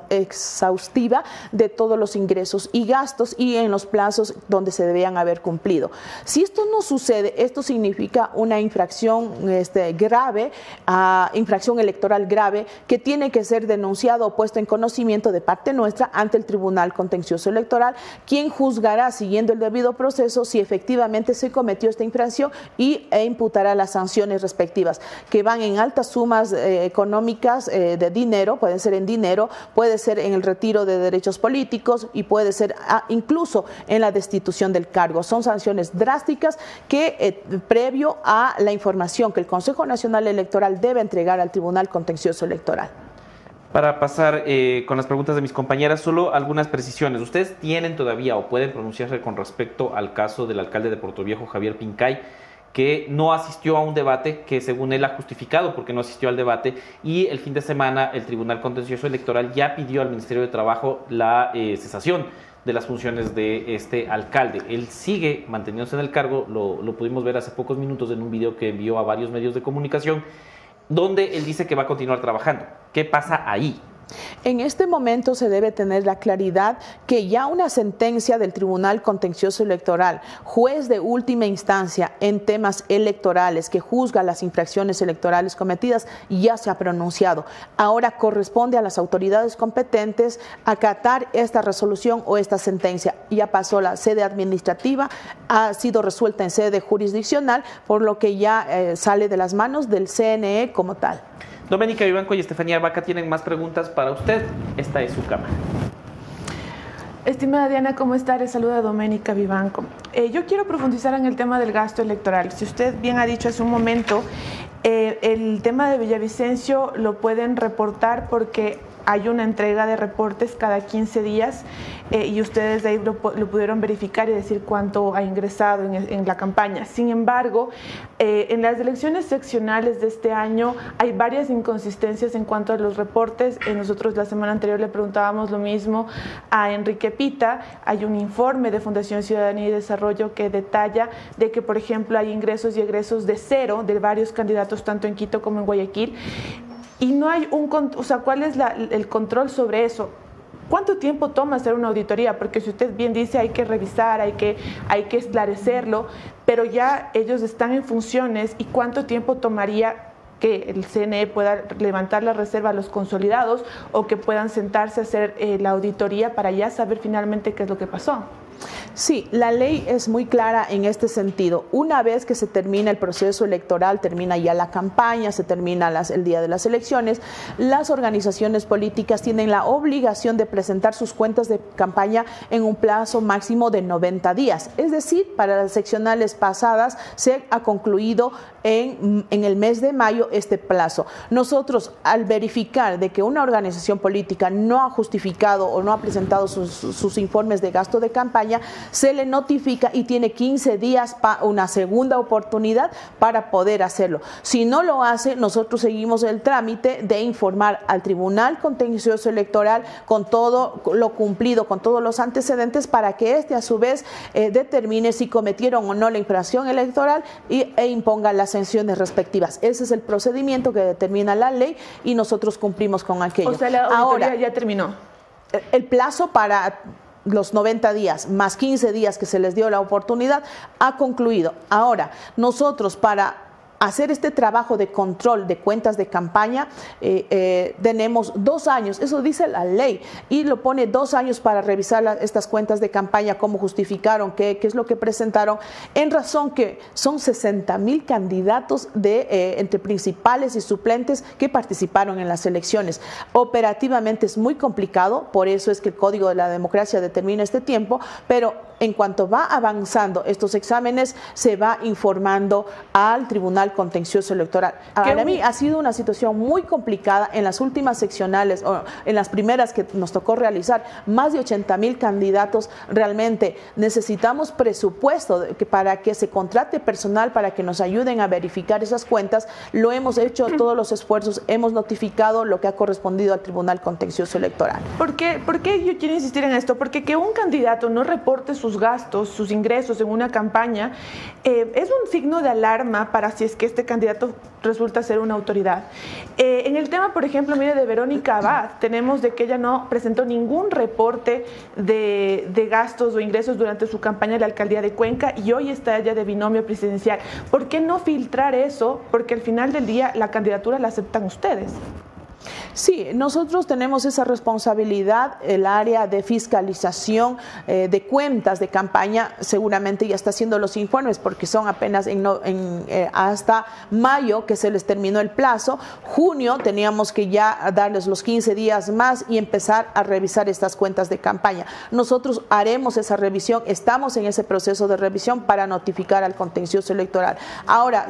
exhaustiva de todos los ingresos y gastos y en los plazos donde se debían haber cumplido. Si esto no sucede, esto significa una infracción este, grave, uh, infracción electoral grave, que tiene que ser denunciado o puesto en conocimiento de parte nuestra ante el Tribunal Contencioso Electoral, quien juzgará siguiendo el debido proceso si efectivamente se cometió esta infracción y e las sanciones respectivas, que van en altas sumas eh, económicas eh, de dinero, pueden ser en dinero, puede ser en el retiro de derechos políticos y puede ser ah, incluso en la destitución del cargo. Son sanciones drásticas que eh, previo a la información que el Consejo Nacional Electoral debe entregar al Tribunal Contencioso Electoral. Para pasar con las preguntas de mis compañeras, solo algunas precisiones. ¿Ustedes tienen todavía o pueden pronunciarse con respecto al caso del alcalde de Puerto Viejo, Javier Pincay? Que no asistió a un debate que según él ha justificado porque no asistió al debate y el fin de semana el Tribunal Contencioso Electoral ya pidió al Ministerio de Trabajo la eh, cesación de las funciones de este alcalde. Él sigue manteniéndose en el cargo, lo, lo pudimos ver hace pocos minutos en un video que envió a varios medios de comunicación, donde él dice que va a continuar trabajando. ¿Qué pasa ahí? En este momento se debe tener la claridad que ya una sentencia del Tribunal Contencioso Electoral, juez de última instancia en temas electorales que juzga las infracciones electorales cometidas, ya se ha pronunciado. Ahora corresponde a las autoridades competentes acatar esta resolución o esta sentencia. Ya pasó la sede administrativa, ha sido resuelta en sede jurisdiccional, por lo que ya eh, sale de las manos del CNE como tal. Doménica Vivanco y Estefanía Vaca tienen más preguntas para usted. Esta es su cámara. Estimada Diana, ¿cómo está? Le saluda Doménica Vivanco. Eh, yo quiero profundizar en el tema del gasto electoral. Si usted bien ha dicho hace un momento, eh, el tema de Villavicencio lo pueden reportar porque hay una entrega de reportes cada 15 días eh, y ustedes de ahí lo, pudieron verificar y decir cuánto ha ingresado en, la campaña. Sin embargo, eh, en las elecciones seccionales de este año hay varias inconsistencias en cuanto a los reportes. Eh, nosotros la semana anterior le preguntábamos lo mismo a Enrique Pita. Hay un informe de Fundación Ciudadanía y Desarrollo que detalla de que, por ejemplo, hay ingresos y egresos de cero de varios candidatos, tanto en Quito como en Guayaquil y no hay un, o sea, ¿cuál es el control sobre eso? ¿Cuánto tiempo toma hacer una auditoría? Porque si usted bien dice hay que revisar, hay que, hay que esclarecerlo, pero ya ellos están en funciones y cuánto tiempo tomaría que el CNE pueda levantar la reserva a los consolidados o que puedan sentarse a hacer eh, la auditoría para ya saber finalmente qué es lo que pasó. Sí, la ley es muy clara en este sentido. Una vez que se termina el proceso electoral, termina ya la campaña, se termina el día de las elecciones, las organizaciones políticas tienen la obligación de presentar sus cuentas de campaña en un plazo máximo de 90 días. Es decir, para las seccionales pasadas se ha concluido en, el mes de mayo este plazo. Nosotros, al verificar de que una organización política no ha justificado o no ha presentado sus, sus informes de gasto de campaña, se le notifica y tiene 15 días para una segunda oportunidad para poder hacerlo. Si no lo hace, nosotros seguimos el trámite de informar al Tribunal Contencioso Electoral con todo lo cumplido, con todos los antecedentes, para que éste a su vez eh, determine si cometieron o no la infracción electoral y, e imponga las sanciones respectivas. Ese es el procedimiento que determina la ley y nosotros cumplimos con aquello. O sea, la Ahora, ya terminó. El plazo para los 90 días más 15 días que se les dio la oportunidad ha concluido. Ahora, nosotros para hacer este trabajo de control de cuentas de campaña, eh, eh, tenemos dos años, eso dice la ley, y lo pone dos años para revisar estas cuentas de campaña, cómo justificaron, qué, es lo que presentaron, en razón que son 60 mil candidatos de, eh, entre principales y suplentes que participaron en las elecciones. Operativamente es muy complicado, por eso es que el Código de la Democracia determina este tiempo, pero en cuanto va avanzando estos exámenes, se va informando al Tribunal Contencioso Electoral. Para mí ha sido una situación muy complicada en las últimas seccionales, o en las primeras que nos tocó realizar, más de 80 mil candidatos. Realmente necesitamos presupuesto para que se contrate personal para que nos ayuden a verificar esas cuentas. Lo hemos hecho todos los esfuerzos, hemos notificado lo que ha correspondido al Tribunal Contencioso Electoral. ¿Por qué, ¿Por qué yo quiero insistir en esto? Porque que un candidato no reporte sus gastos, sus ingresos en una campaña, eh, es un signo de alarma para si es que este candidato resulta ser una autoridad. Eh, en el tema, por ejemplo, mire, de Verónica Abad, tenemos de que ella no presentó ningún reporte de, de gastos o ingresos durante su campaña en la alcaldía de Cuenca y hoy está ella de binomio presidencial. ¿Por qué no filtrar eso? Porque al final del día la candidatura la aceptan ustedes. Sí, nosotros tenemos esa responsabilidad, el área de fiscalización eh, de cuentas de campaña seguramente ya está haciendo los informes porque son apenas en, eh, hasta mayo que se les terminó el plazo, junio teníamos que ya darles los 15 días más y empezar a revisar estas cuentas de campaña. Nosotros haremos esa revisión, estamos en ese proceso de revisión para notificar al contencioso electoral. Ahora,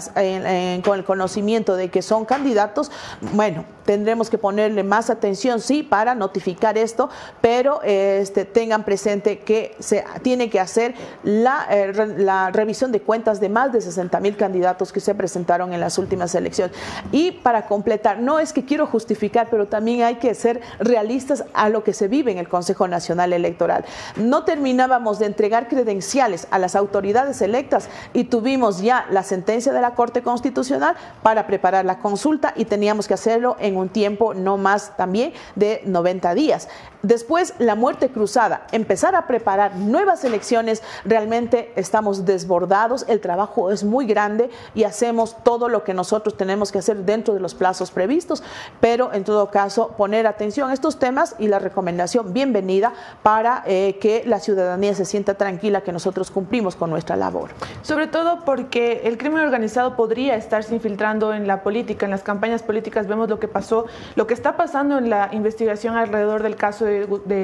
con el conocimiento de que son candidatos, bueno, tendremos que ponerle más atención, sí, para notificar esto, pero este, tengan presente que se tiene que hacer la, eh, la revisión de cuentas de más de 60 mil candidatos que se presentaron en las últimas elecciones. Y para completar, no es que quiero justificar, pero también hay que ser realistas a lo que se vive en el Consejo Nacional Electoral. No terminábamos de entregar credenciales a las autoridades electas y tuvimos ya la sentencia de la Corte Constitucional para preparar la consulta y teníamos que hacerlo en un tiempo no más también de 90 días. Después, la muerte cruzada, empezar a preparar nuevas elecciones, realmente estamos desbordados, el trabajo es muy grande y hacemos todo lo que nosotros tenemos que hacer dentro de los plazos previstos, pero en todo caso poner atención a estos temas y la recomendación bienvenida para eh, que la ciudadanía se sienta tranquila que nosotros cumplimos con nuestra labor. Sobre todo porque el crimen organizado podría estarse infiltrando en la política, en las campañas políticas, vemos lo que pasó, lo que está pasando en la investigación alrededor del caso de,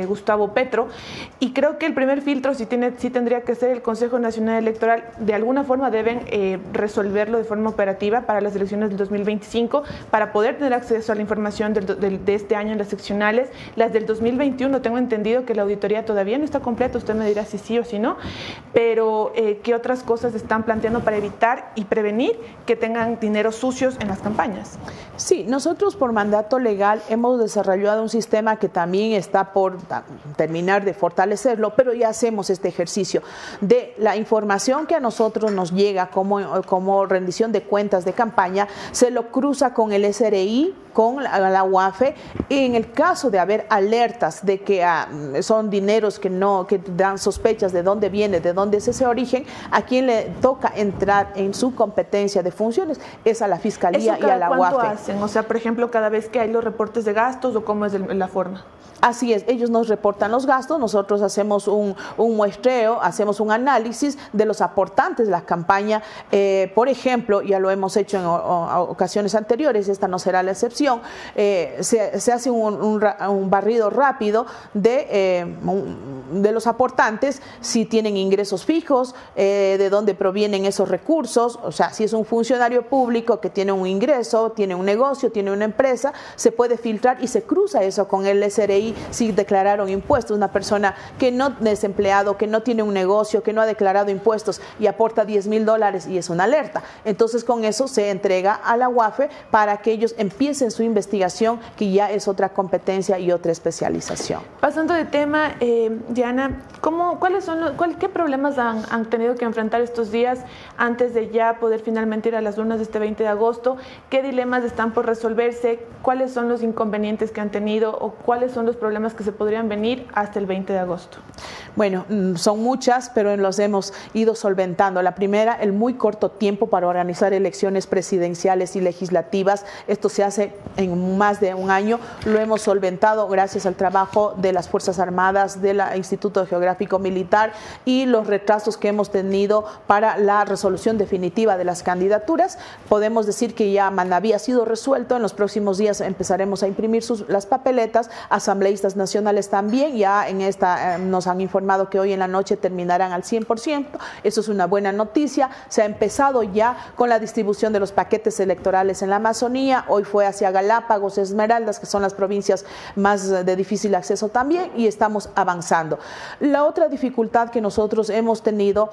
Gustavo Petro y creo que el primer filtro sí, tiene, sí tendría que ser el Consejo Nacional Electoral. De alguna forma deben eh, resolverlo de forma operativa para las elecciones del 2025 para poder tener acceso a la información de este año en las seccionales. Las del 2021 tengo entendido que la auditoría todavía no está completa, usted me dirá si sí o si no, pero eh, ¿qué otras cosas están planteando para evitar y prevenir que tengan dinero sucios en las campañas? Sí, nosotros por mandato legal hemos desarrollado un sistema que también está por terminar de fortalecerlo, pero ya hacemos este ejercicio de la información que a nosotros nos llega como, como rendición de cuentas de campaña, se lo cruza con el SRI con la, UAFE. En el caso de haber alertas de que ah, son dineros que no que dan sospechas de dónde viene, de dónde es ese origen, a quien le toca entrar en su competencia de funciones es a la Fiscalía y a la UAFE. hacen? O sea, por ejemplo, cada vez que hay los reportes de gastos o cómo es la forma. Así es, ellos nos reportan los gastos, nosotros hacemos un, muestreo, hacemos un análisis de los aportantes de la campaña. Eh, por ejemplo, ya lo hemos hecho en ocasiones anteriores, esta no será la excepción, eh, se, hace un, barrido rápido de, eh, de los aportantes, si tienen ingresos fijos, de dónde provienen esos recursos, o sea, si es un funcionario público que tiene un ingreso, tiene un negocio, tiene una empresa, se puede filtrar y se cruza eso con el SRI si declararon impuestos. Una persona que no es empleado, que no tiene un negocio, que no ha declarado impuestos y aporta 10 mil dólares y es una alerta. Entonces con eso se entrega a la UAFE para que ellos empiecen su investigación, que ya es otra competencia y otra especialización. Pasando de tema, eh, Diana, ¿cómo, ¿cuáles son ¿qué problemas han, tenido que enfrentar estos días antes de ya poder finalmente ir a las de este 20 de agosto? ¿Qué dilemas están por resolverse? ¿Cuáles son los inconvenientes que han tenido o cuáles son los problemas que se podrían venir hasta el 20 de agosto? Bueno, mm, son muchas, pero los hemos ido solventando. La primera, el muy corto tiempo para organizar elecciones presidenciales y legislativas. Esto se hace en más de un año. Lo hemos solventado gracias al trabajo de las Fuerzas Armadas, del Instituto Geográfico Militar y los retrasos que hemos tenido para la resolución definitiva de las candidaturas. Podemos decir que ya Manaví ha sido resuelto. En los próximos días empezaremos a imprimir las papeletas. Asambleístas nacionales también. Ya en esta eh, nos han informado que hoy en la noche terminarán al 100%. Eso es una buena noticia. Se ha empezado ya con la distribución de los paquetes electorales en la Amazonía. Hoy fue hacia Galápagos, Esmeraldas, que son las provincias más de difícil acceso también, y estamos avanzando. La otra dificultad que nosotros hemos tenido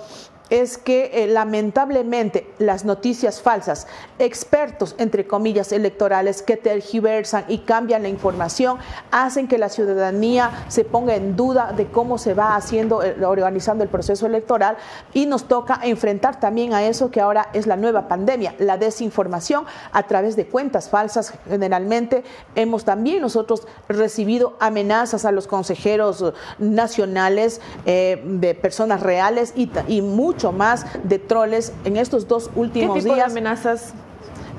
es que eh, lamentablemente las noticias falsas, expertos entre comillas electorales que tergiversan y cambian la información, hacen que la ciudadanía se ponga en duda de cómo se va haciendo, eh, organizando el proceso electoral y nos toca enfrentar también a eso que ahora es la nueva pandemia, la desinformación a través de cuentas falsas. Generalmente hemos también nosotros recibido amenazas a los consejeros nacionales eh, de personas reales y, y muchos más de troles en estos dos últimos ¿Qué tipo días. De amenazas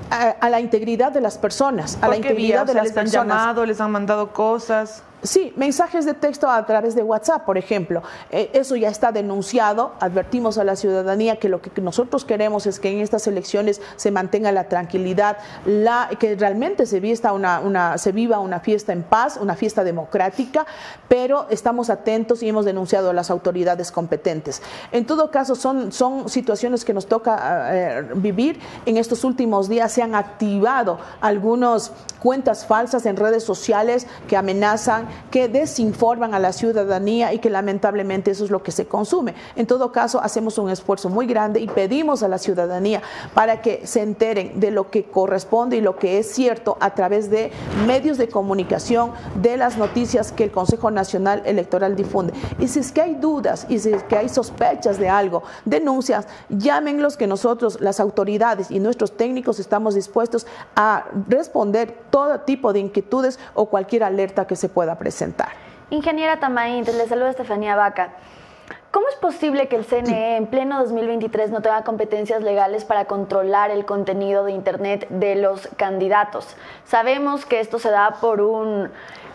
a, la integridad de las personas, a la integridad de las les personas. han llamado, les han mandado cosas. Sí, mensajes de texto a través de WhatsApp, por ejemplo. Eh, eso ya está denunciado. Advertimos a la ciudadanía que lo que nosotros queremos es que en estas elecciones se mantenga la tranquilidad, la, que realmente se, una, una, se viva una fiesta en paz, una fiesta democrática, pero estamos atentos y hemos denunciado a las autoridades competentes. En todo caso, son, son situaciones que nos toca eh, vivir. En estos últimos días se han activado algunas cuentas falsas en redes sociales que amenazan que desinforman a la ciudadanía y que lamentablemente eso es lo que se consume. En todo caso, hacemos un esfuerzo muy grande y pedimos a la ciudadanía para que se enteren de lo que corresponde y lo que es cierto a través de medios de comunicación, de las noticias que el Consejo Nacional Electoral difunde. Y si es que hay dudas y si es que hay sospechas de algo, denuncias, llámenlos que nosotros, las autoridades y nuestros técnicos estamos dispuestos a responder todo tipo de inquietudes o cualquier alerta que se pueda presentar. Ingeniera Tamaín, le saluda Estefanía Vaca. ¿Cómo es posible que el CNE en pleno 2023 no tenga competencias legales para controlar el contenido de Internet de los candidatos? Sabemos que esto se da por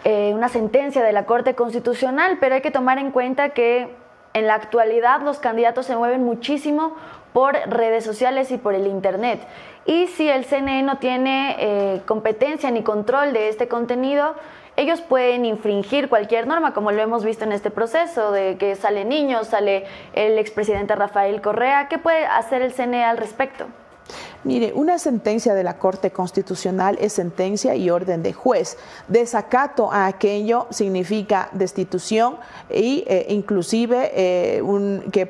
eh, una sentencia de la Corte Constitucional, pero hay que tomar en cuenta que en la actualidad los candidatos se mueven muchísimo por redes sociales y por el Internet. Y si el CNE no tiene eh, competencia ni control de este contenido, ellos pueden infringir cualquier norma, como lo hemos visto en este proceso, de que sale niños, sale el expresidente Rafael Correa. ¿Qué puede hacer el CNE al respecto? Mire, una sentencia de la Corte Constitucional es sentencia y orden de juez. Desacato a aquello significa destitución e inclusive eh, que,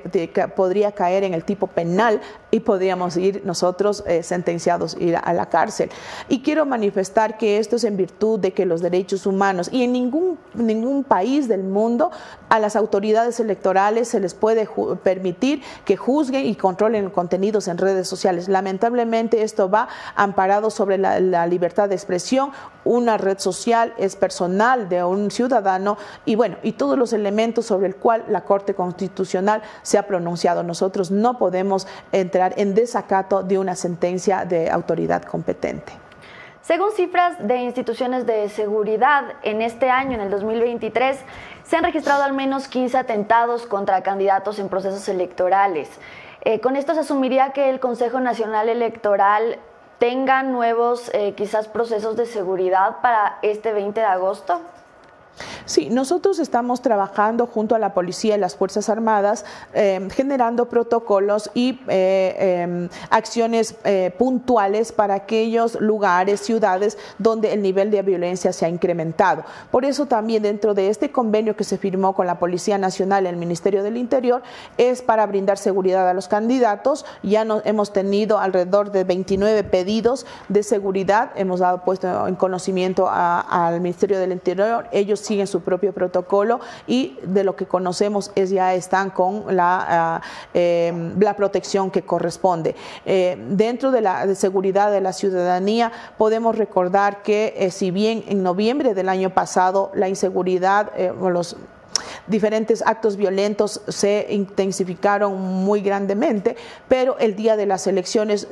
podría caer en el tipo penal y podíamos ir nosotros eh, sentenciados ir a, la cárcel. Y quiero manifestar que esto es en virtud de que los derechos humanos y en ningún, ningún país del mundo a las autoridades electorales se les puede permitir que juzguen y controlen contenidos en redes sociales. Lamentablemente esto va amparado sobre la, libertad de expresión. Una red social es personal de un ciudadano y bueno, y todos los elementos sobre el cual la Corte Constitucional se ha pronunciado. Nosotros no podemos entrar en desacato de una sentencia de autoridad competente. Según cifras de instituciones de seguridad, en este año, en el 2023, se han registrado al menos 15 atentados contra candidatos en procesos electorales. Eh, con esto se asumiría que el Consejo Nacional Electoral tenga nuevos, eh, quizás, procesos de seguridad para este 20 de agosto. Sí, nosotros estamos trabajando junto a la policía y las Fuerzas Armadas, em, generando protocolos y eh, em, acciones eh, puntuales para aquellos lugares, ciudades donde el nivel de violencia se ha incrementado. Por eso también dentro de este convenio que se firmó con la Policía Nacional y el Ministerio del Interior es para brindar seguridad a los candidatos. Ya hemos tenido alrededor de 29 pedidos de seguridad, hemos dado puesto en conocimiento al Ministerio del Interior. Ellos siguen su propio protocolo y de lo que conocemos es ya están con la, ah, em, la protección que corresponde. Eh, dentro de la seguridad de la ciudadanía podemos recordar que eh, si bien en noviembre del año pasado la inseguridad, eh, los diferentes actos violentos se intensificaron muy grandemente, pero el día de las elecciones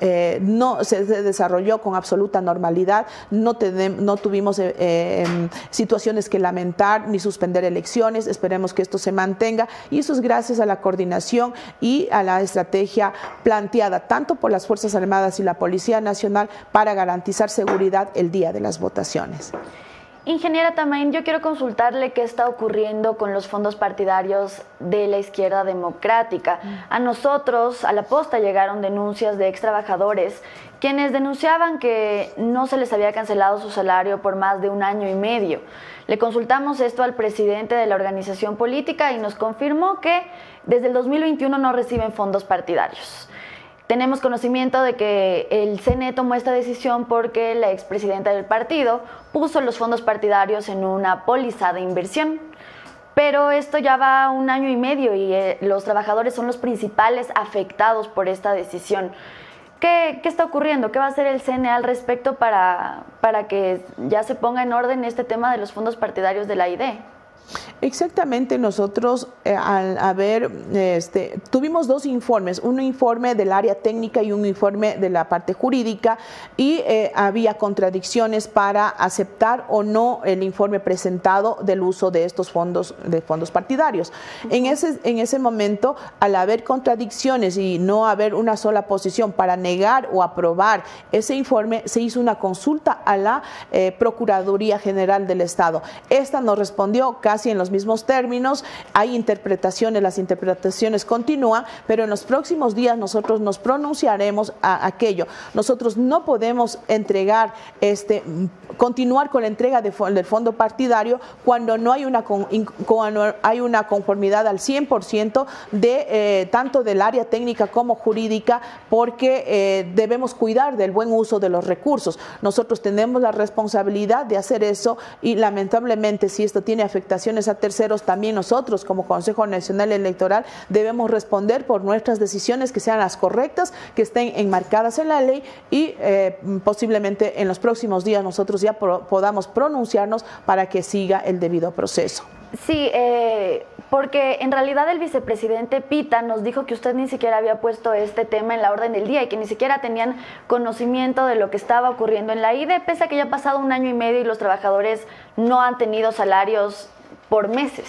eh, no se, desarrolló con absoluta normalidad, no, tuvimos eh, em, situaciones que lamentar ni suspender elecciones, esperemos que esto se mantenga y eso es gracias a la coordinación y a la estrategia planteada tanto por las Fuerzas Armadas y la Policía Nacional para garantizar seguridad el día de las votaciones. Ingeniera Tamain, yo quiero consultarle qué está ocurriendo con los fondos partidarios de la izquierda democrática. Mm. A nosotros, a la posta, llegaron denuncias de ex trabajadores quienes denunciaban que no se les había cancelado su salario por más de un año y medio. Le consultamos esto al presidente de la organización política y nos confirmó que desde el 2021 no reciben fondos partidarios. Tenemos conocimiento de que el CNE tomó esta decisión porque la expresidenta del partido puso los fondos partidarios en una póliza de inversión. Pero esto ya va un año y medio y eh, los trabajadores son los principales afectados por esta decisión. ¿Qué, ¿Qué, está ocurriendo? ¿Qué va a hacer el CNE al respecto para, para que ya se ponga en orden este tema de los fondos partidarios de la IDE? Exactamente, nosotros eh, al haber, este, tuvimos dos informes, un informe del área técnica y un informe de la parte jurídica y eh, había contradicciones para aceptar o no el informe presentado del uso de estos fondos, de fondos partidarios. en, ese, en ese momento, al haber contradicciones y no haber una sola posición para negar o aprobar ese informe, se hizo una consulta a la eh, Procuraduría General del Estado. Esta nos respondió casi en los mismos términos, hay interpretaciones, las interpretaciones continúan, pero en los próximos días nosotros nos pronunciaremos a aquello. Nosotros no podemos entregar, este, continuar con la entrega de, del fondo partidario cuando no hay una, cuando hay una conformidad al 100% de eh, tanto del área técnica como jurídica, porque eh, debemos cuidar del buen uso de los recursos. Nosotros tenemos la responsabilidad de hacer eso y lamentablemente si esto tiene a terceros, también nosotros como Consejo Nacional Electoral debemos responder por nuestras decisiones que sean las correctas, que estén enmarcadas en la ley y eh, posiblemente en los próximos días nosotros ya podamos pronunciarnos para que siga el debido proceso. Sí, eh, porque en realidad el vicepresidente Pita nos dijo que usted ni siquiera había puesto este tema en la orden del día y que ni siquiera tenían conocimiento de lo que estaba ocurriendo en la IDE, pese a que ya ha pasado un año y medio y los trabajadores no han tenido salarios por meses.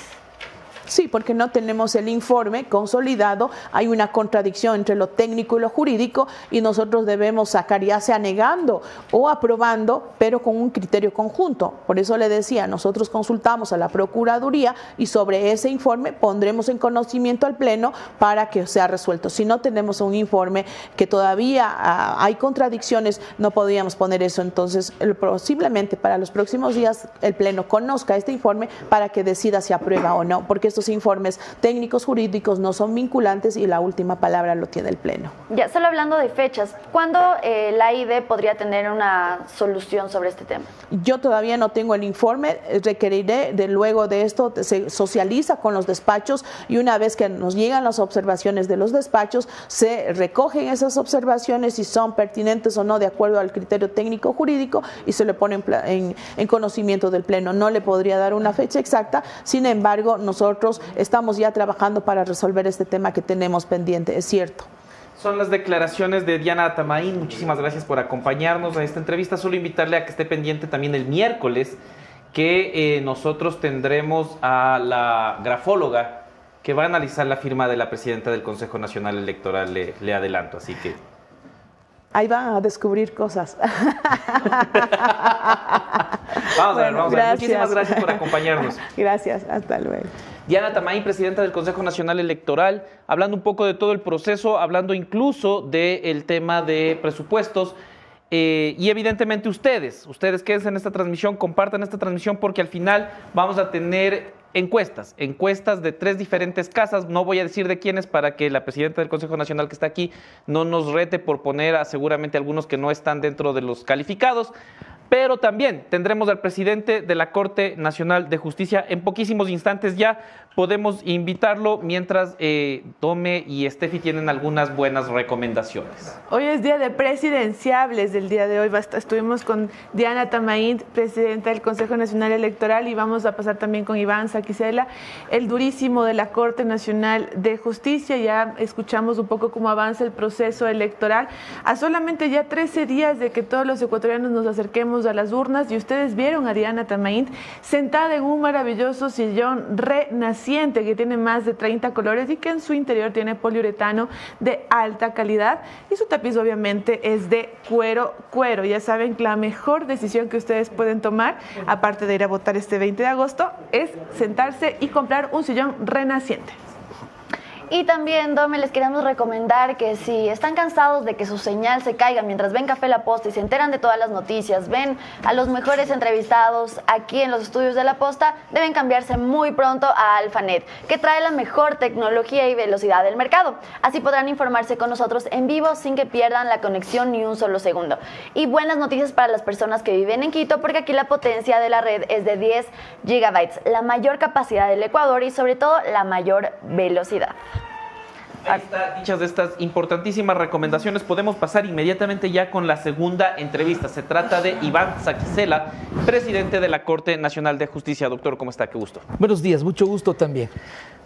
Sí, porque no tenemos el informe consolidado, hay una contradicción entre lo técnico y lo jurídico y nosotros debemos sacar ya sea negando o aprobando, pero con un criterio conjunto. Por eso le decía, nosotros consultamos a la Procuraduría y sobre ese informe pondremos en conocimiento al Pleno para que sea resuelto. Si no tenemos un informe que todavía ah, hay contradicciones, no podríamos poner eso. Entonces, posiblemente para los próximos días el Pleno conozca este informe para que decida si aprueba o no, porque estos informes técnicos jurídicos no son vinculantes y la última palabra lo tiene el Pleno. Ya, solo hablando de fechas, ¿cuándo eh, la IDE podría tener una solución sobre este tema? Yo todavía no tengo el informe, requeriré de luego de esto, se socializa con los despachos y una vez que nos llegan las observaciones de los despachos, se recogen esas observaciones si son pertinentes o no de acuerdo al criterio técnico jurídico y se le pone en, en conocimiento del Pleno. No le podría dar una fecha exacta, sin embargo, nosotros estamos ya trabajando para resolver este tema que tenemos pendiente, es cierto. Son las declaraciones de Diana Atamaín. Muchísimas gracias por acompañarnos a esta entrevista. Solo invitarle a que esté pendiente también el miércoles, que eh, nosotros tendremos a la grafóloga que va a analizar la firma de la presidenta del Consejo Nacional Electoral, le, le adelanto. Así que Ahí van a descubrir cosas. vamos a ver, vamos a ver. Muchísimas gracias por acompañarnos. Gracias, hasta luego. Diana Tamay, presidenta del Consejo Nacional Electoral, hablando un poco de todo el proceso, hablando incluso del tema de presupuestos. Eh, y evidentemente ustedes, ustedes quédense en esta transmisión, compartan esta transmisión porque al final vamos a tener encuestas, encuestas de tres diferentes casas, no voy a decir de quiénes para que la presidenta del Consejo Nacional que está aquí no nos rete por poner a seguramente algunos que no están dentro de los calificados, pero también tendremos al presidente de la Corte Nacional de Justicia en poquísimos instantes ya. Podemos invitarlo mientras eh, Tome y Steffi tienen algunas buenas recomendaciones. Hoy es día de presidenciables del día de hoy. Estuvimos con Diana Tamaín, presidenta del Consejo Nacional Electoral, y vamos a pasar también con Iván Saquicela, el durísimo de la Corte Nacional de Justicia. Ya escuchamos un poco cómo avanza el proceso electoral. A solamente ya 13 días de que todos los ecuatorianos nos acerquemos a las urnas y ustedes vieron a Diana Tamaín sentada en un maravilloso sillón renaciente que tiene más de 30 colores y que en su interior tiene poliuretano de alta calidad y su tapiz obviamente es de cuero cuero. Ya saben que la mejor decisión que ustedes pueden tomar, aparte de ir a votar este 20 de agosto, es sentarse y comprar un sillón renaciente. Y también, Dome, les queremos recomendar que si están cansados de que su señal se caiga mientras ven Café La Posta y se enteran de todas las noticias, ven a los mejores entrevistados aquí en los estudios de La Posta, deben cambiarse muy pronto a Alphanet, que trae la mejor tecnología y velocidad del mercado. Así podrán informarse con nosotros en vivo sin que pierdan la conexión ni un solo segundo. Y buenas noticias para las personas que viven en Quito, porque aquí la potencia de la red es de 10 gigabytes, la mayor capacidad del Ecuador y sobre todo la mayor velocidad. Ahí está, dichas de estas importantísimas recomendaciones, podemos pasar inmediatamente ya con la segunda entrevista. Se trata de Iván Saquicela, presidente de la Corte Nacional de Justicia. Doctor, ¿cómo está? Qué gusto. Buenos días, mucho gusto también.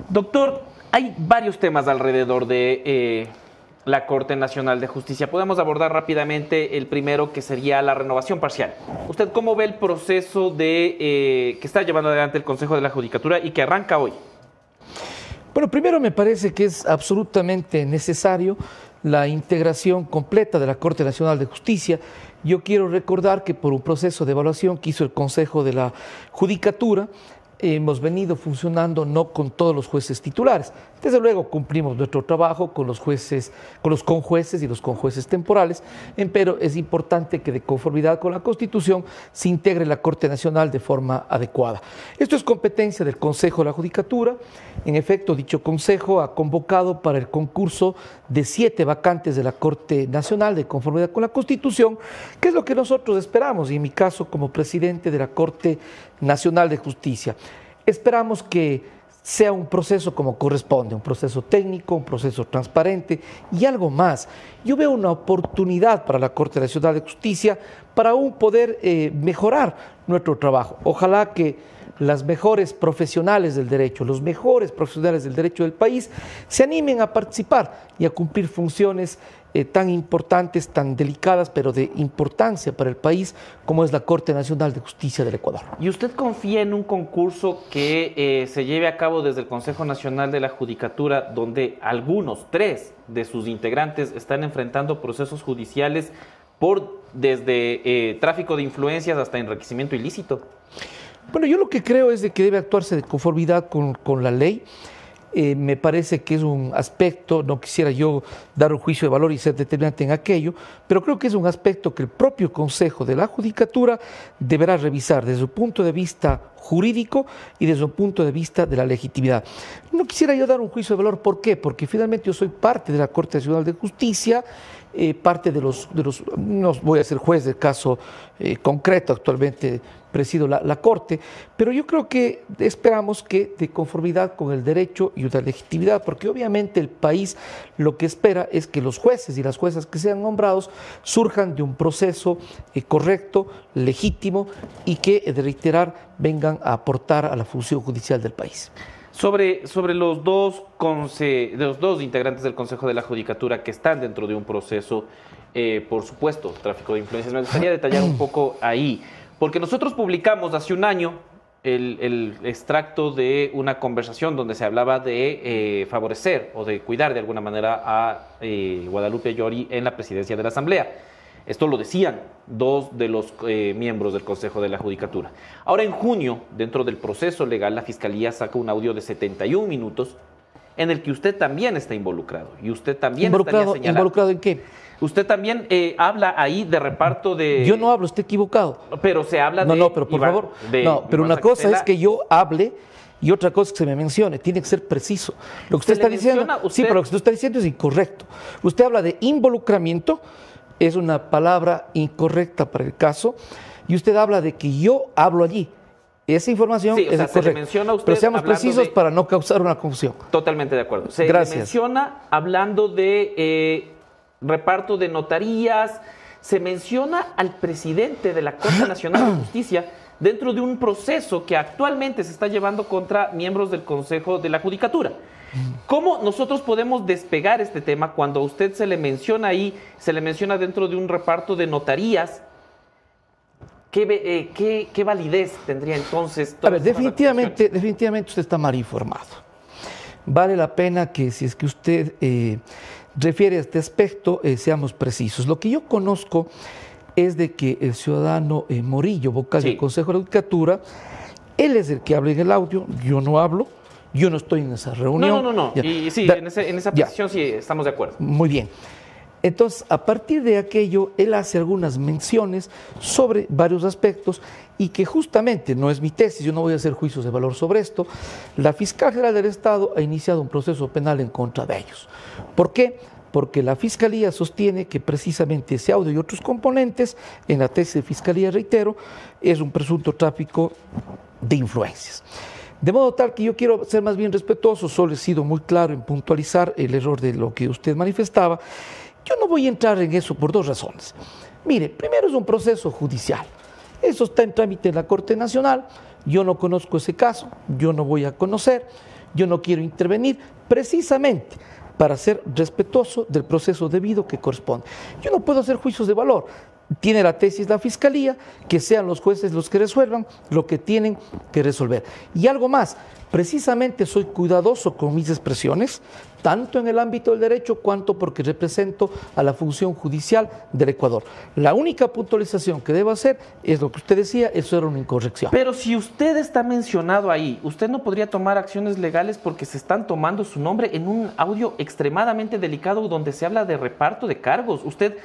Doctor, hay varios temas alrededor de eh, la Corte Nacional de Justicia. Podemos abordar rápidamente el primero, que sería la renovación parcial. ¿Usted cómo ve el proceso de, eh, que está llevando adelante el Consejo de la Judicatura y que arranca hoy? Bueno, primero me parece que es absolutamente necesario la integración completa de la Corte Nacional de Justicia. Yo quiero recordar que por un proceso de evaluación que hizo el Consejo de la Judicatura, hemos venido funcionando no con todos los jueces titulares. Desde luego cumplimos nuestro trabajo con los jueces, con los conjueces y los conjueces temporales, pero es importante que de conformidad con la Constitución se integre la Corte Nacional de forma adecuada. Esto es competencia del Consejo de la Judicatura. En efecto, dicho Consejo ha convocado para el concurso de siete vacantes de la Corte Nacional de conformidad con la Constitución, que es lo que nosotros esperamos, y en mi caso como presidente de la Corte Nacional de Justicia. Esperamos que sea un proceso como corresponde, un proceso técnico, un proceso transparente y algo más. Yo veo una oportunidad para la Corte Nacional de Justicia para aún poder eh, mejorar nuestro trabajo. Ojalá que las mejores profesionales del derecho, los mejores profesionales del derecho del país se animen a participar y a cumplir funciones eh, tan importantes, tan delicadas, pero de importancia para el país, como es la Corte Nacional de Justicia del Ecuador. ¿Y usted confía en un concurso que eh, se lleve a cabo desde el Consejo Nacional de la Judicatura, donde algunos, tres de sus integrantes, están enfrentando procesos judiciales por desde eh, tráfico de influencias hasta enriquecimiento ilícito? Bueno, yo lo que creo es de que debe actuarse de conformidad con, con la ley eh, me parece que es un aspecto, no quisiera yo dar un juicio de valor y ser determinante en aquello, pero creo que es un aspecto que el propio Consejo de la Judicatura deberá revisar desde su punto de vista jurídico y desde un punto de vista de la legitimidad. No quisiera yo dar un juicio de valor, ¿por qué? Porque finalmente yo soy parte de la Corte Nacional de Justicia, eh, parte de los, de los, no voy a ser juez del caso eh, concreto, actualmente presido la, la, Corte, pero yo creo que esperamos que de conformidad con el derecho y la legitimidad, porque obviamente el país lo que espera es que los jueces y las juezas que sean nombrados surjan de un proceso eh, correcto, legítimo y que, de reiterar, vengan a aportar a la función judicial del país. Sobre, sobre los, dos conce, los dos integrantes del Consejo de la Judicatura que están dentro de un proceso, eh, por supuesto, tráfico de influencias, me gustaría detallar un poco ahí, porque nosotros publicamos hace un año el, el extracto de una conversación donde se hablaba de eh, favorecer o de cuidar de alguna manera a eh, Guadalupe Llori en la presidencia de la Asamblea. Esto lo decían dos de los eh, miembros del Consejo de la Judicatura. Ahora, en junio, dentro del proceso legal, la Fiscalía saca un audio de 71 minutos en el que usted también está involucrado. Y usted también ¿Involucrado, ¿Involucrado en qué? Usted también eh, habla ahí de reparto de... Yo no hablo, está equivocado. Pero se habla no, de... No, no, pero por Iván, favor. de no, pero Iván una cosa es que yo hable y otra cosa es que se me mencione. Tiene que ser preciso. Lo que usted está diciendo... Sí, pero lo que usted está diciendo es incorrecto. Usted habla de involucramiento, es una palabra incorrecta para el caso, y usted habla de que yo hablo allí. Esa información Sí, o es sea, se le incorrecta. menciona a usted pero seamos precisos de- para no causar una confusión. Totalmente de acuerdo. Se le menciona hablando de eh, reparto de notarías, se menciona al presidente de la Corte Nacional de Justicia dentro de un proceso que actualmente se está llevando contra miembros del Consejo de la Judicatura. ¿Cómo nosotros podemos despegar este tema cuando a usted se le menciona ahí, se le menciona dentro de un reparto de notarías? ¿Qué, eh, qué- qué validez tendría entonces? A ver, definitivamente, definitivamente usted está mal informado. Vale la pena que si es que usted eh, refiere a este aspecto, eh, seamos precisos. Lo que yo conozco es de que el ciudadano eh, Morillo, vocal Sí. del Consejo de la Judicatura, él es el que habla en el audio, yo no hablo, yo no estoy en esa No, reunión. no, no, no. Ya. Y sí, Da- en, ese- en esa Ya. posición sí estamos de acuerdo. Muy bien. Entonces, a partir de aquello, él hace algunas menciones sobre varios aspectos y que justamente no es mi tesis, yo no voy a hacer juicios de valor sobre esto, la fiscal general del Estado ha iniciado un proceso penal en contra de ellos. ¿Por qué? Porque la Fiscalía sostiene que precisamente ese audio y otros componentes, en la tesis de Fiscalía, reitero, es un presunto tráfico de influencias. De modo tal que yo quiero ser más bien respetuoso, solo he sido muy claro en puntualizar el error de lo que usted manifestaba. Yo no voy a entrar en eso por dos razones. Mire, primero es un proceso judicial. Eso está en trámite en la Corte Nacional. Yo no conozco ese caso, yo no voy a conocer, yo no quiero intervenir precisamente para ser respetuoso del proceso debido que corresponde. Yo no puedo hacer juicios de valor. Tiene la tesis la fiscalía, que sean los jueces los que resuelvan lo que tienen que resolver. Y algo más, precisamente soy cuidadoso con mis expresiones, tanto en el ámbito del derecho cuanto porque represento a la función judicial del Ecuador. La única puntualización que debo hacer es lo que usted decía, eso era una incorrección. Pero si usted está mencionado ahí, usted no podría tomar acciones legales porque se están tomando su nombre en un audio extremadamente delicado donde se habla de reparto de cargos. Usted.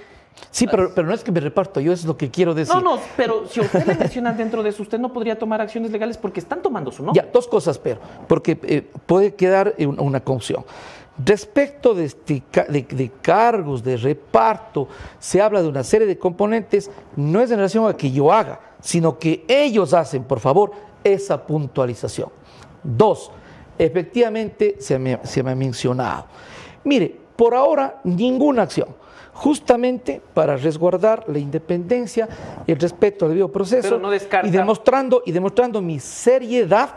Sí, pero, pero no es que me reparto, yo es lo que quiero decir. No, no, pero si usted le mencionan dentro de eso, usted no podría tomar acciones legales porque están tomando su nombre. Ya, dos cosas, pero, porque eh, puede quedar una, una confusión. Respecto de, este de cargos, de reparto, se habla de una serie de componentes, no es en relación a que yo haga, sino que ellos hacen, por favor, esa puntualización. Dos, efectivamente se me, se me ha mencionado. Mire, por ahora ninguna acción, justamente para resguardar la independencia, el respeto al debido proceso no y demostrando, y demostrando mi seriedad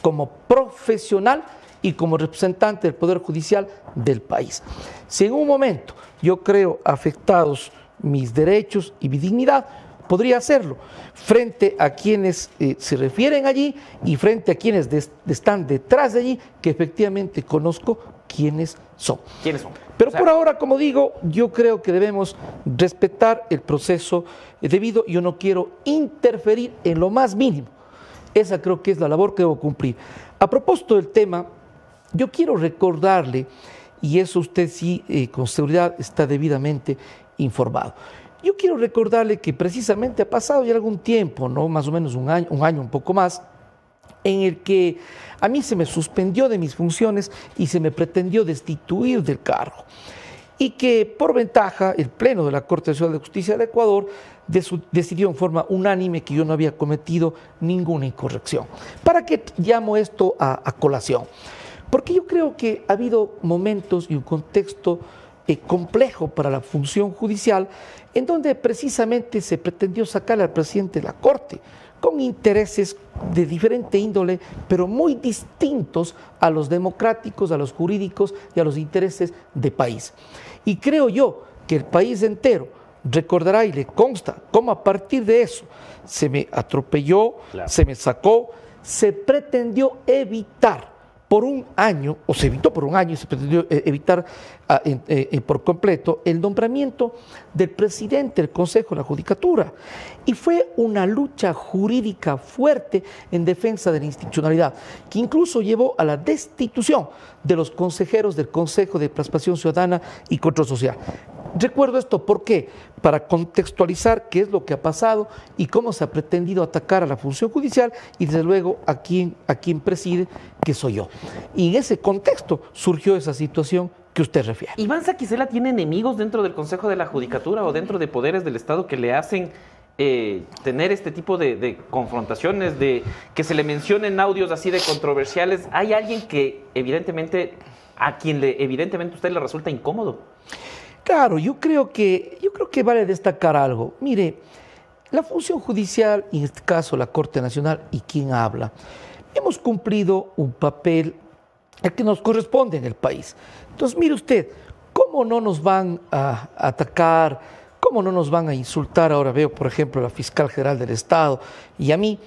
como profesional y como representante del Poder Judicial del país. Si en un momento yo creo afectados mis derechos y mi dignidad, podría hacerlo frente a quienes eh, se refieren allí y frente a quienes están detrás de allí, que efectivamente conozco quiénes son. ¿Quiénes son? Pero O sea, por ahora, como digo, yo creo que debemos respetar el proceso debido. Yo no quiero interferir en lo más mínimo. Esa creo que es la labor que debo cumplir. A propósito del tema Yo quiero recordarle, y eso usted sí eh, con seguridad está debidamente informado. Yo quiero recordarle que precisamente ha pasado ya algún tiempo, ¿no? más o menos un año, un año, un poco más, en el que a mí se me suspendió de mis funciones y se me pretendió destituir del cargo. Y que por ventaja el Pleno de la Corte Nacional de Justicia de Ecuador decidió en forma unánime que yo no había cometido ninguna incorrección. ¿Para qué llamo esto a, colación? Porque yo creo que ha habido momentos y un contexto eh, complejo para la función judicial en donde precisamente se pretendió sacar al presidente de la Corte con intereses de diferente índole, pero muy distintos a los democráticos, a los jurídicos y a los intereses de país. Y creo yo que el país entero recordará y le consta cómo a partir de eso se me atropelló, se me sacó, se pretendió evitar por un año, o se evitó por un año se pretendió eh, evitar ah, eh, eh, por completo el nombramiento del presidente del Consejo de la Judicatura. Y fue una lucha jurídica fuerte en defensa de la institucionalidad, que incluso llevó a la destitución de los consejeros del Consejo de Transpación Ciudadana y Control Social. Recuerdo esto, ¿por qué? Para contextualizar qué es lo que ha pasado y cómo se ha pretendido atacar a la función judicial y desde luego a quien, a preside, que soy yo. Y en ese contexto surgió esa situación que usted refiere. ¿Iván Saquicela tiene enemigos dentro del Consejo de la Judicatura o dentro de poderes del Estado que le hacen eh, tener este tipo de, de, confrontaciones, de que se le mencionen audios así de controversiales? ¿Hay alguien que evidentemente, a quien le, evidentemente usted le resulta incómodo? Claro, yo creo que, yo creo que vale destacar algo. Mire, la función judicial, en este caso la Corte Nacional y quien habla, hemos cumplido un papel que nos corresponde en el país. Entonces, mire usted, ¿cómo no nos van a atacar? ¿Cómo no nos van a insultar? Ahora veo, por ejemplo, a la fiscal general del Estado y a mí.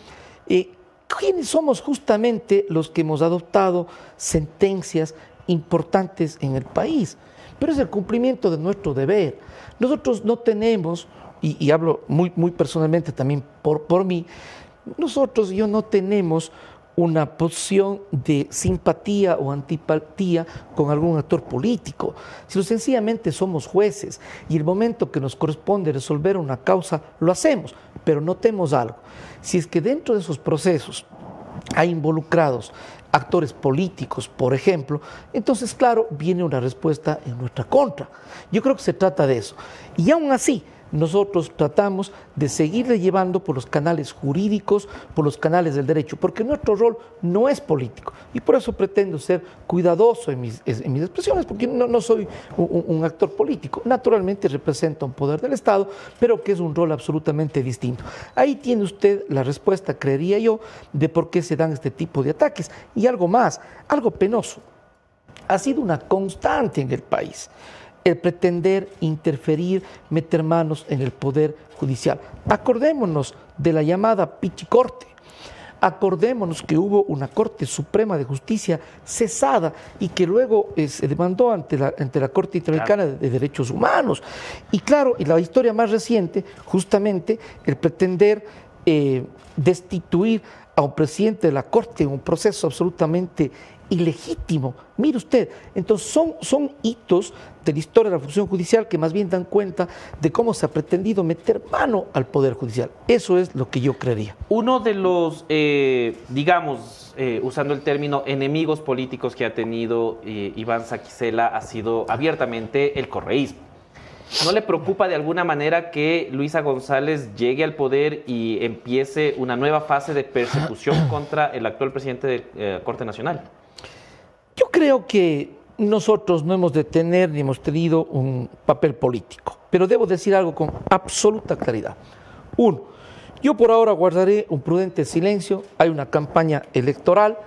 Eh, ¿Quiénes somos justamente los que hemos adoptado sentencias importantes en el país? Pero es el cumplimiento de nuestro deber. Nosotros no tenemos, y, hablo muy, personalmente también por, por mí, nosotros yo no tenemos una posición de simpatía o antipatía con algún actor político, sino sencillamente somos jueces y el momento que nos corresponde resolver una causa lo hacemos, pero notemos algo, si es que dentro de esos procesos hay involucrados actores políticos, por ejemplo, entonces, claro, viene una respuesta en nuestra contra. Yo creo que se trata de eso. Y aún así, nosotros tratamos de seguirle llevando por los canales jurídicos, por los canales del derecho, porque nuestro rol no es político. Y por eso pretendo ser cuidadoso en mis, expresiones, porque no, soy un, actor político. Naturalmente representa un poder del Estado, pero que es un rol absolutamente distinto. Ahí tiene usted la respuesta, creería yo, de por qué se dan este tipo de ataques. Y algo más, algo penoso. Ha sido una constante en el país el pretender interferir, meter manos en el poder judicial. Acordémonos de la llamada Pichicorte. Acordémonos que hubo una Corte Suprema de Justicia cesada y que luego eh, se demandó ante la, ante la Corte Interamericana de, Derechos Humanos. Y claro, y la historia más reciente, justamente el pretender eh, destituir a un presidente de la Corte en un proceso absolutamente ilegítimo. Mire usted, entonces son, son hitos de la historia de la función judicial que más bien dan cuenta de cómo se ha pretendido meter mano al Poder Judicial. Eso es lo que yo creería. Uno de los, eh, digamos, eh, usando el término enemigos políticos que ha tenido eh, Iván Saquicela ha sido abiertamente el correísmo. ¿No le preocupa de alguna manera que Luisa González llegue al poder y empiece una nueva fase de persecución contra el actual presidente de la Corte Nacional? Creo que nosotros no hemos de tener ni hemos tenido un papel político, pero debo decir algo con absoluta claridad. Uno, yo por ahora guardaré un prudente silencio, hay una campaña electoral,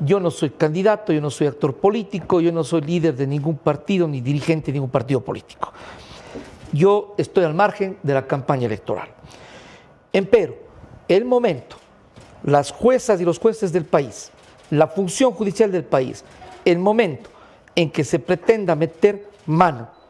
yo no soy candidato, yo no soy actor político, yo no soy líder de ningún partido ni dirigente de ningún partido político. Yo estoy al margen de la campaña electoral. Empero, el momento, las juezas y los jueces del país, la función judicial del país, el momento en que se pretenda meter mano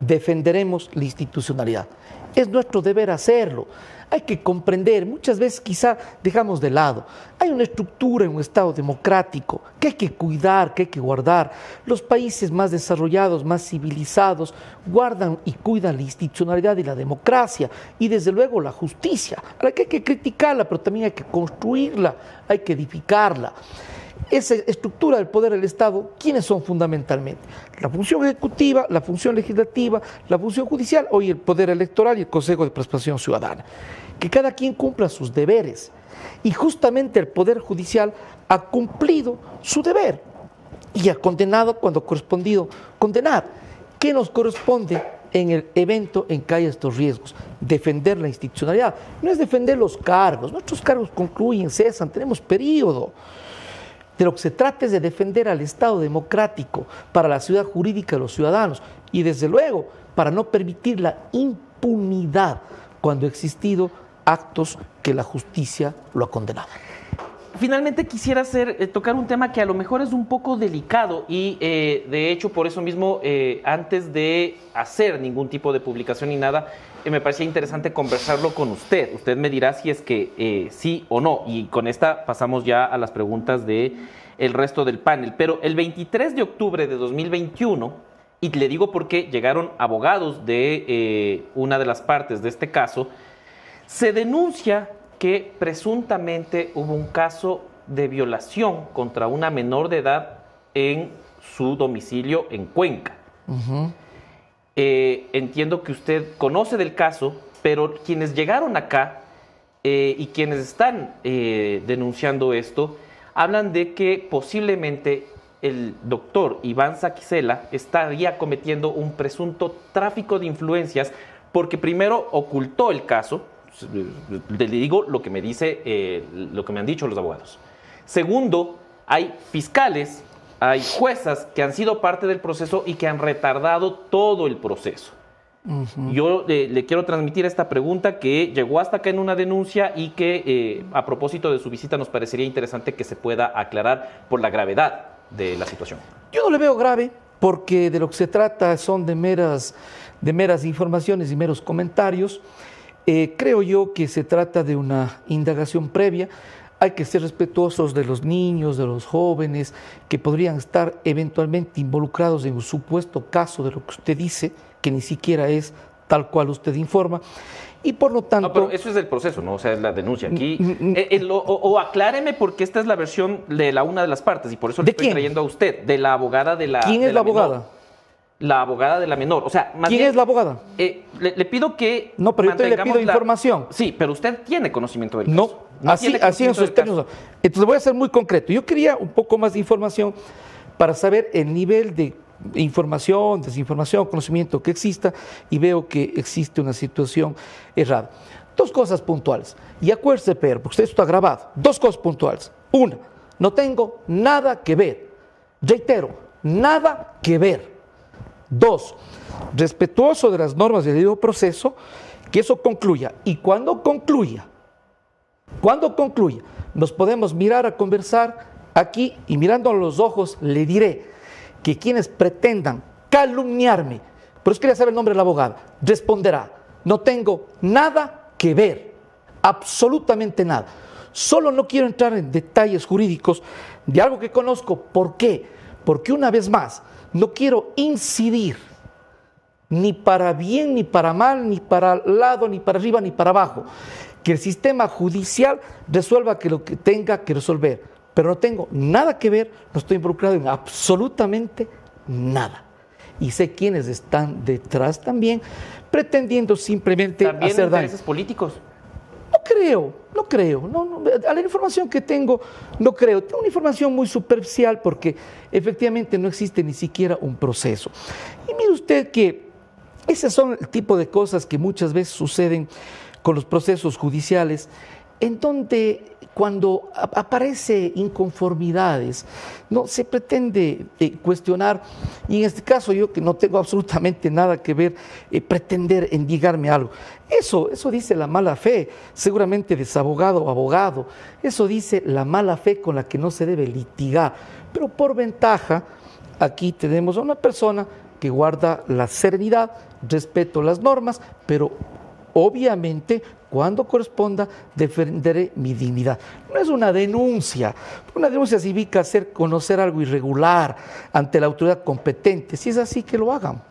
defenderemos la institucionalidad. Es nuestro deber hacerlo. Hay que comprender, muchas veces quizá dejamos de lado. Hay una estructura en un Estado democrático que hay que cuidar, que hay que guardar. Los países más desarrollados, más civilizados, guardan y cuidan la institucionalidad y la democracia y desde luego la justicia, que hay que criticarla, pero también hay que construirla, hay que edificarla esa estructura del poder del Estado, ¿quiénes son fundamentalmente? La función ejecutiva, la función legislativa, la función judicial, hoy el poder electoral y el Consejo de Participación Ciudadana. Que cada quien cumpla sus deberes. Y justamente el Poder Judicial ha cumplido su deber y ha condenado cuando correspondido condenar. ¿Qué nos corresponde en el evento en que haya estos riesgos? Defender la institucionalidad. No es defender los cargos. Nuestros cargos concluyen, cesan, tenemos periodo. De lo que se trata es de defender al Estado democrático para la ciudad jurídica de los ciudadanos y desde luego para no permitir la impunidad cuando ha existido actos que la justicia lo ha condenado. Finalmente quisiera hacer, eh, tocar un tema que a lo mejor es un poco delicado y eh, de hecho por eso mismo eh, antes de hacer ningún tipo de publicación ni nada, me parecía interesante conversarlo con usted. Usted me dirá si es que sí o no y con esta pasamos ya a las preguntas de el resto del panel. Pero el 23 de octubre de 2021, y le digo porque llegaron abogados de una de las partes de este caso, se denuncia que presuntamente hubo un caso de violación contra una menor de edad en su domicilio en Cuenca. Eh, entiendo que usted conoce del caso, pero quienes llegaron acá eh, y quienes están eh, denunciando esto, hablan de que posiblemente el doctor Iván Saquicela estaría cometiendo un presunto tráfico de influencias porque primero ocultó el caso, le digo lo que me dice, lo que me han dicho los abogados. Segundo, hay fiscales, hay juezas que han sido parte del proceso y que han retardado todo el proceso. Yo le quiero transmitir esta pregunta que llegó hasta acá en una denuncia y que eh, a propósito de su visita nos parecería interesante que se pueda aclarar por la gravedad de la situación. Yo no le veo grave porque de lo que se trata son de meras, de meras informaciones y meros comentarios. Eh, creo yo que se trata de una indagación previa. Hay que ser respetuosos de los niños, de los jóvenes que podrían estar eventualmente involucrados en un supuesto caso de lo que usted dice, que ni siquiera es tal cual usted informa. Y por lo tanto. No, pero eso es el proceso, ¿no? O sea, es la denuncia. Aquí. Mm, mm, eh, eh, o, acláreme porque esta es la versión de la una de las partes y por eso le estoy trayendo a usted, de la abogada de la. ¿Quién es la, abogada? la abogada de la menor. O sea, ¿Quién es la abogada? Eh, le, pido que. No, pero yo le pido información. Sí, pero usted tiene conocimiento del caso. No, así, así en sus términos. Entonces voy a ser muy concreto. Yo quería un poco más de información para saber el nivel de información, desinformación, conocimiento que exista y veo que existe una situación errada. Dos cosas puntuales. Y acuérdese, pero, porque usted está grabado. Dos cosas puntuales. Una, no tengo nada que ver. Reitero, nada que ver Dos, respetuoso de las normas del debido proceso, que eso concluya. Y cuando concluya, cuando concluya, nos podemos mirar a conversar aquí y mirando a los ojos le diré que quienes pretendan calumniarme, pero es quería saber el nombre del abogado, responderá, no tengo nada que ver, absolutamente nada. Solo no quiero entrar en detalles jurídicos de algo que conozco. ¿Por qué? Porque una vez más, no quiero incidir ni para bien, ni para mal, ni para lado, ni para arriba, ni para abajo. Que el sistema judicial resuelva que lo que tenga que resolver. Pero no tengo nada que ver, no estoy involucrado en absolutamente nada. Y sé quiénes están detrás también, pretendiendo simplemente ¿También hacer intereses políticos? No creo, no creo. No, a la información que tengo, no creo. Tengo una información muy superficial porque efectivamente no existe ni siquiera un proceso. Y mire usted que ese son el tipo de cosas que muchas veces suceden con los procesos judiciales, en donde cuando aparece inconformidades, no se pretende eh, cuestionar, y en este caso yo que no tengo absolutamente nada que ver, eh, pretender endigarme algo. Eso, eso dice la mala fe, seguramente desabogado o abogado, eso dice la mala fe con la que no se debe litigar, pero por ventaja, aquí tenemos a una persona que guarda la serenidad, respeto las normas, pero obviamente cuando corresponda defenderé mi dignidad. No es una denuncia, una denuncia significa hacer conocer algo irregular ante la autoridad competente, si es así que lo hagan.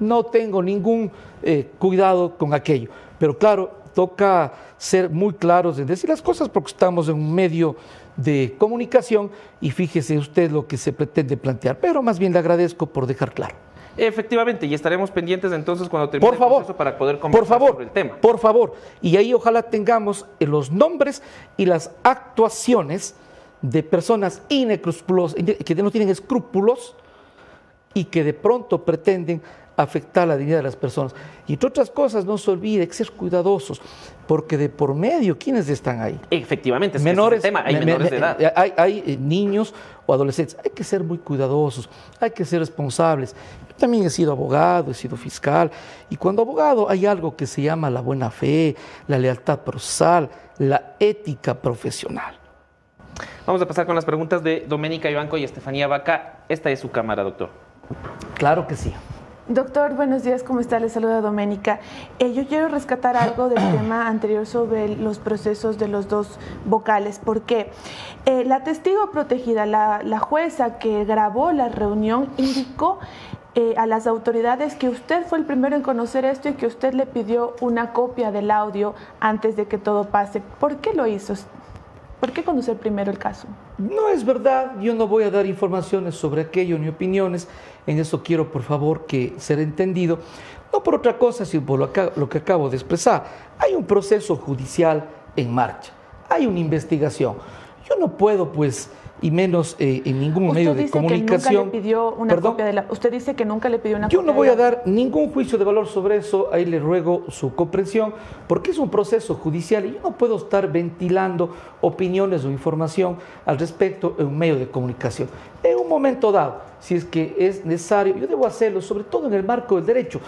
No tengo ningún eh, cuidado con aquello, pero claro, toca ser muy claros en decir las cosas porque estamos en un medio de comunicación y fíjese usted lo que se pretende plantear, pero más bien le agradezco por dejar claro. Efectivamente, y estaremos pendientes entonces cuando termine por favor, el proceso para poder conversar por favor, sobre el tema. Por favor, y ahí ojalá tengamos eh, los nombres y las actuaciones de personas que no tienen escrúpulos y que de pronto pretenden afectar la dignidad de las personas. Y entre otras cosas, no se olvide que ser cuidadosos, porque de por medio, ¿quiénes están ahí? Efectivamente, es menores, que ese tema, hay me- menores me- de edad. eh, Hay, hay, eh, niños o adolescentes. Hay que ser muy cuidadosos, hay que ser responsables. También he sido abogado, he sido fiscal, y cuando abogado hay algo que se llama la buena fe, la lealtad procesal, la ética profesional. Vamos a pasar con las preguntas de Doménica Ibanco y Estefanía Vaca. Esta es su cámara, doctor. Claro que sí. Doctor, buenos días, ¿cómo está? Le saluda Doménica. Eh, yo quiero rescatar algo del tema anterior sobre los procesos de los dos vocales. ¿Por qué? Eh, la testigo protegida, la, la jueza que grabó la reunión, indicó eh, a las autoridades que usted fue el primero en conocer esto y que usted le pidió una copia del audio antes de que todo pase. ¿Por qué lo hizo? ¿Por qué conocer primero el caso? No es verdad, yo no voy a dar informaciones sobre aquello ni opiniones, en eso quiero por favor que ser entendido, no por otra cosa, sino por lo que acabo de expresar. Hay un proceso judicial en marcha, hay una investigación. Yo no puedo pues, y menos eh, en ningún medio de dice que comunicación. nunca le pidió una Perdón. copia de la... Usted dice que nunca le pidió una Yo copia no voy de a la- dar ningún juicio de valor sobre eso, ahí le ruego su comprensión, porque es un proceso judicial y yo no puedo estar ventilando opiniones o información al respecto en un medio de comunicación. En un momento dado, si es que es necesario, yo debo hacerlo, sobre todo en el marco del derecho.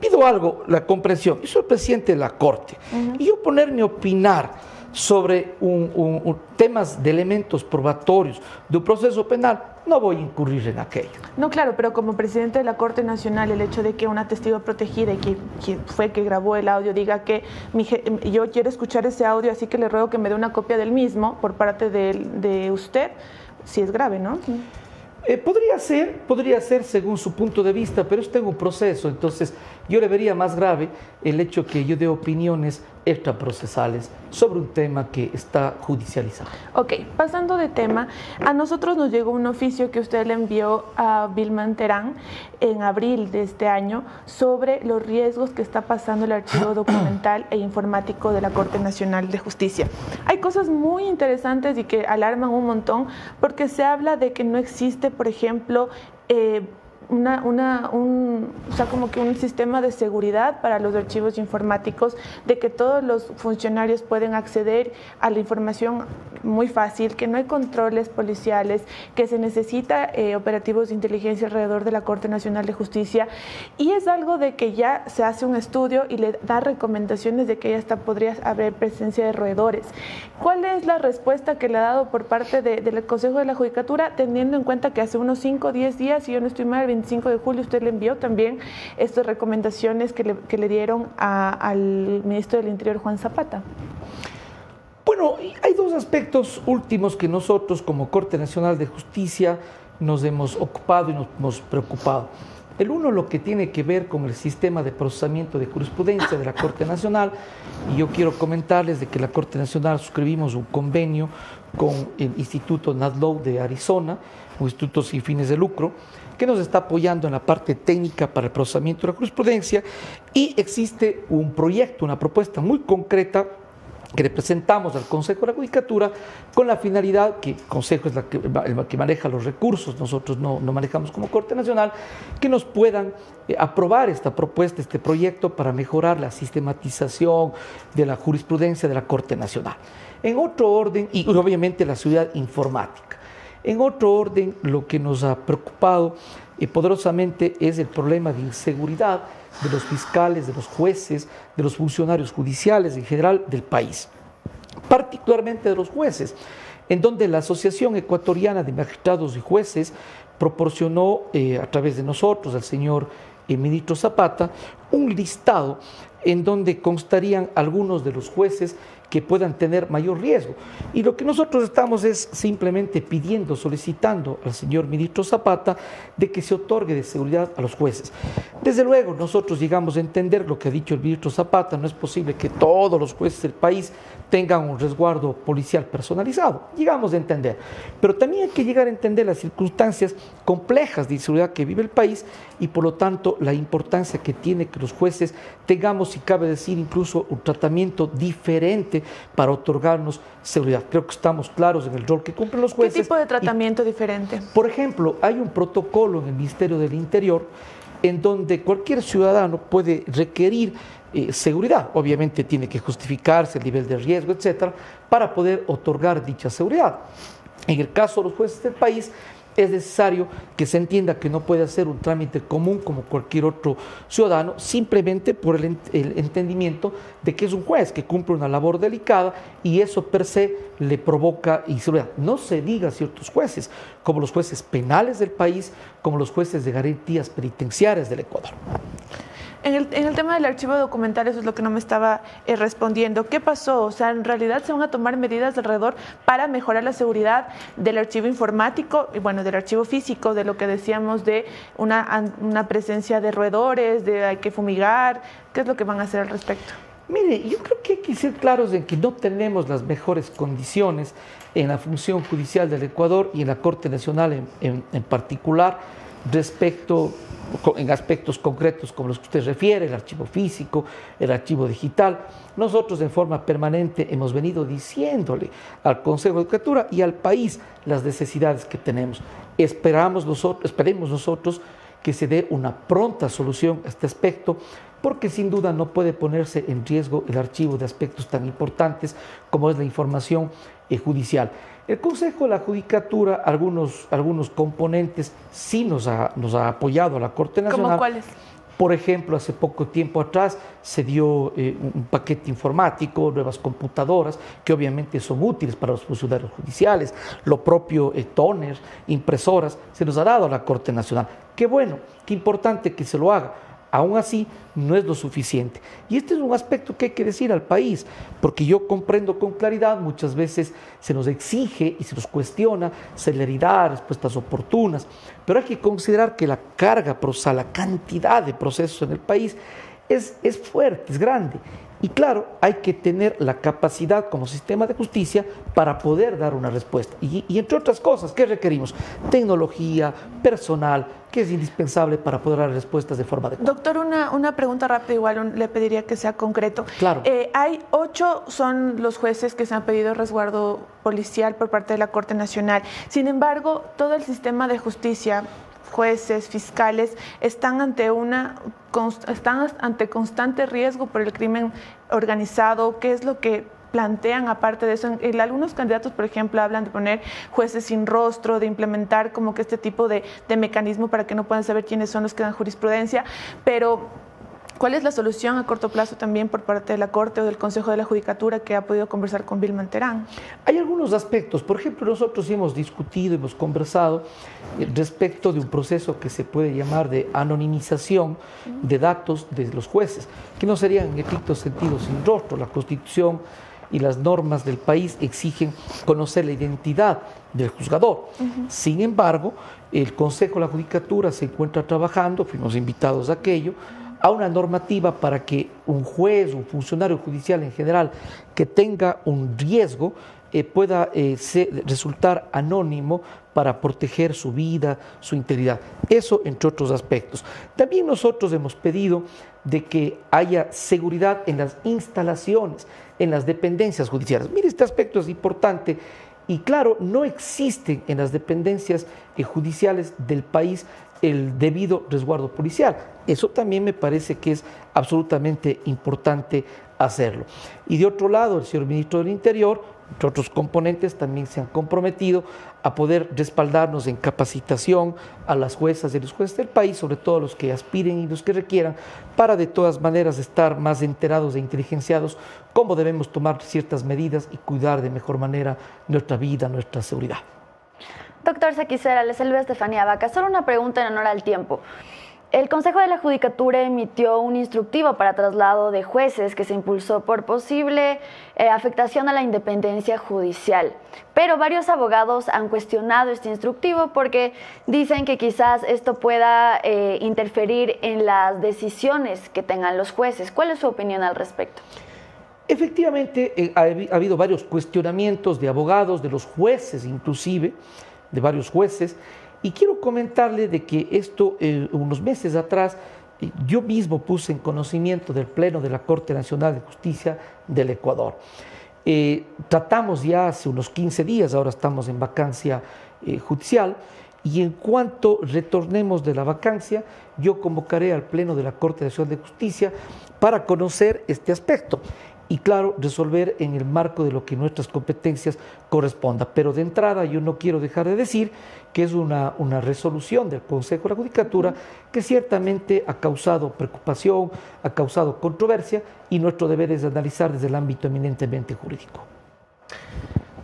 Pido algo, la comprensión. Yo soy el presidente de la Corte y yo ponerme a opinar sobre un- un- un- temas de elementos probatorios de un proceso penal, no voy a incurrir en aquello. No, claro, pero como presidente de la Corte Nacional, el hecho de que una testigo protegida y que, que fue que grabó el audio diga que mi yo quiero escuchar ese audio, así que le ruego que me dé una copia del mismo por parte de, de usted, sí es grave, ¿no? Eh, podría ser, podría ser según su punto de vista, pero esto es un proceso, entonces yo le vería más grave el hecho que yo dé opiniones extraprocesales sobre un tema que está judicializado. Ok, pasando de tema, a nosotros nos llegó un oficio que usted le envió a Vilman Terán en abril de este año sobre los riesgos que está pasando el archivo documental e informático de la Corte Nacional de Justicia. Hay cosas muy interesantes y que alarman un montón porque se habla de que no existe, por ejemplo, eh, una, una, un, o sea, como que un sistema de seguridad para los archivos informáticos, de que todos los funcionarios pueden acceder a la información muy fácil, que no hay controles policiales, que se necesita eh, operativos de inteligencia alrededor de la Corte Nacional de Justicia. Y es algo de que ya se hace un estudio y le da recomendaciones de que ya hasta podría haber presencia de roedores. ¿Cuál es la respuesta que le ha dado por parte de- del Consejo de la Judicatura, teniendo en cuenta que hace unos 5 o 10 días, si yo no estoy mal, 25 de julio, usted le envió también estas recomendaciones que le, que le dieron a- al ministro del Interior, Juan Zapata? Bueno, hay dos aspectos últimos que nosotros como Corte Nacional de Justicia nos hemos ocupado y nos hemos preocupado. El uno lo que tiene que ver con el sistema de procesamiento de jurisprudencia de la Corte Nacional y yo quiero comentarles de que la Corte Nacional suscribimos un convenio con el Instituto NADLOW de Arizona, un instituto sin fines de lucro, que nos está apoyando en la parte técnica para el procesamiento de la jurisprudencia y existe un proyecto, una propuesta muy concreta que le presentamos al Consejo de la Judicatura con la finalidad, que el Consejo es el que maneja los recursos, nosotros no, no manejamos como Corte Nacional, que nos puedan eh, aprobar esta propuesta, este proyecto para mejorar la sistematización de la jurisprudencia de la Corte Nacional. En otro orden, y obviamente la ciudad informática. En otro orden, lo que nos ha preocupado eh, poderosamente es el problema de inseguridad de los fiscales, de los jueces, de los funcionarios judiciales en general del país, particularmente de los jueces. en donde la Asociación Ecuatoriana de Magistrados y Jueces proporcionó eh, a través de nosotros, al señor eh, ministro Zapata, un listado en donde constarían algunos de los jueces que puedan tener mayor riesgo. Y lo que nosotros estamos es simplemente pidiendo, solicitando al señor ministro Zapata de que se otorgue de seguridad a los jueces. Desde luego, nosotros llegamos a entender lo que ha dicho el ministro Zapata, no es posible que todos los jueces del país tengan un resguardo policial personalizado. Llegamos a entender. Pero también hay que llegar a entender las circunstancias complejas de inseguridad que vive el país y por lo tanto la importancia que tiene que los jueces tengamos, si cabe decir, incluso un tratamiento diferente para otorgarnos seguridad. Creo que estamos claros en el rol que cumplen los jueces. ¿Qué tipo de tratamiento diferente? Por ejemplo, hay un protocolo en el Ministerio del Interior en donde cualquier ciudadano puede requerir eh, seguridad. Obviamente tiene que justificarse el nivel de riesgo, etcétera, para poder otorgar dicha seguridad. En el caso de los jueces del país, es necesario que se entienda que no puede hacer un trámite común como cualquier otro ciudadano, simplemente por el, entendimiento de que es un juez que cumple una labor delicada y eso per se le provoca inseguridad. No se diga ciertos jueces, como los jueces penales del país, como los jueces de garantías penitenciarias del Ecuador. En el, tema del archivo documental, eso es lo que no me estaba eh, respondiendo. ¿Qué pasó? O sea, en realidad se van a tomar medidas alrededor para mejorar la seguridad del archivo informático y, bueno, del archivo físico, de lo que decíamos de una, presencia de roedores, de hay que fumigar. ¿Qué es lo que van a hacer al respecto? Mire, yo creo que hay que ser claros en que no tenemos las mejores condiciones en la función judicial del Ecuador y en la Corte Nacional en particular respecto en aspectos concretos como los que usted refiere, el archivo físico, el archivo digital. Nosotros en forma permanente hemos venido diciéndole al Consejo de Educatura y al país las necesidades que tenemos. Esperamos nosotros, esperemos nosotros que se dé una pronta solución a este aspecto, porque sin duda no puede ponerse en riesgo el archivo de aspectos tan importantes como es la información eh, judicial. El Consejo de la Judicatura, algunos, algunos componentes sí nos ha, nos ha apoyado a la Corte Nacional. ¿Cómo cuáles? Por ejemplo, hace poco tiempo atrás se dio eh, un paquete informático, nuevas computadoras, que obviamente son útiles para los funcionarios judiciales, lo propio eh, toner, impresoras, se nos ha dado a la Corte Nacional. Qué bueno, qué importante que se lo haga aún así no es lo suficiente. Y este es un aspecto que hay que decir al país, porque yo comprendo con claridad, muchas veces se nos exige y se nos cuestiona celeridad, respuestas oportunas, pero hay que considerar que la carga la cantidad de procesos en el país es, es fuerte, es grande. Y claro, hay que tener la capacidad como sistema de justicia para poder dar una respuesta. Y, y, entre otras cosas, ¿qué requerimos? Tecnología, personal, que es indispensable para poder dar respuestas de forma adecuada. Doctor, una, una pregunta rápida, igual le pediría que sea concreto. Claro. Eh, hay ocho, son los jueces que se han pedido resguardo policial por parte de la Corte Nacional. Sin embargo, todo el sistema de justicia jueces, fiscales, están ante una están ante constante riesgo por el crimen organizado. ¿Qué es lo que plantean aparte de eso? Algunos candidatos, por ejemplo, hablan de poner jueces sin rostro, de implementar como que este tipo de, de mecanismo para que no puedan saber quiénes son los que dan jurisprudencia, pero ¿Cuál es la solución a corto plazo también por parte de la Corte o del Consejo de la Judicatura que ha podido conversar con Vilman Terán? Hay algunos aspectos. Por ejemplo, nosotros hemos discutido, hemos conversado eh, respecto de un proceso que se puede llamar de anonimización de datos de los jueces, que no serían en estricto sentido sin rostro. La Constitución y las normas del país exigen conocer la identidad del juzgador. Uh -huh. Sin embargo, el Consejo de la Judicatura se encuentra trabajando, fuimos invitados a aquello, a una normativa para que un juez, un funcionario judicial en general que tenga un riesgo eh, pueda eh, resultar anónimo para proteger su vida, su integridad. Eso entre otros aspectos. También nosotros hemos pedido de que haya seguridad en las instalaciones, en las dependencias judiciales. Mire, este aspecto es importante y claro, no existen en las dependencias eh, judiciales del país el debido resguardo policial. Eso también me parece que es absolutamente importante hacerlo. Y de otro lado, el señor ministro del Interior entre otros componentes, también se han comprometido a poder respaldarnos en capacitación a las juezas y los jueces del país, sobre todo los que aspiren y los que requieran, para de todas maneras estar más enterados e inteligenciados cómo debemos tomar ciertas medidas y cuidar de mejor manera nuestra vida, nuestra seguridad. Doctor Saquicera, les saluda Estefanía Vaca. Solo una pregunta en honor al tiempo. El Consejo de la Judicatura emitió un instructivo para traslado de jueces que se impulsó por posible eh, afectación a la independencia judicial. Pero varios abogados han cuestionado este instructivo porque dicen que quizás esto pueda eh, interferir en las decisiones que tengan los jueces. ¿Cuál es su opinión al respecto? Efectivamente, eh, ha habido varios cuestionamientos de abogados, de los jueces inclusive, de varios jueces, y quiero comentarle de que esto, eh, unos meses atrás, eh, yo mismo puse en conocimiento del Pleno de la Corte Nacional de Justicia del Ecuador. Eh, tratamos ya hace unos 15 días, ahora estamos en vacancia judicial, y en cuanto retornemos de la vacancia, yo convocaré al Pleno de la Corte Nacional de Justicia para conocer este aspecto y claro, resolver en el marco de lo que nuestras competencias corresponda. Pero de entrada yo no quiero dejar de decir que es una, una resolución del Consejo de la Judicatura que ciertamente ha causado preocupación, ha causado controversia y nuestro deber es analizar desde el ámbito eminentemente jurídico.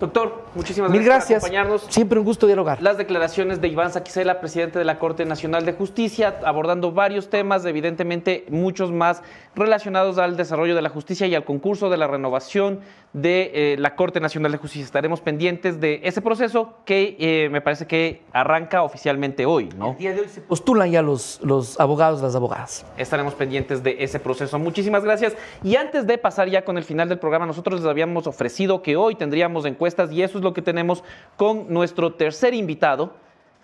Doctor, muchísimas Mil gracias, gracias. por acompañarnos. Siempre un gusto dialogar. Las declaraciones de Iván Saquicela, presidente de la Corte Nacional de Justicia, abordando varios temas, evidentemente muchos más relacionados al desarrollo de la justicia y al concurso de la renovación de eh, la Corte Nacional de Justicia. Estaremos pendientes de ese proceso que eh, me parece que arranca oficialmente hoy, ¿no? El día de hoy se postulan ya los, los abogados, las abogadas. Estaremos pendientes de ese proceso. Muchísimas gracias. Y antes de pasar ya con el final del programa, nosotros les habíamos ofrecido que hoy tendríamos encuestas y eso es lo que tenemos con nuestro tercer invitado,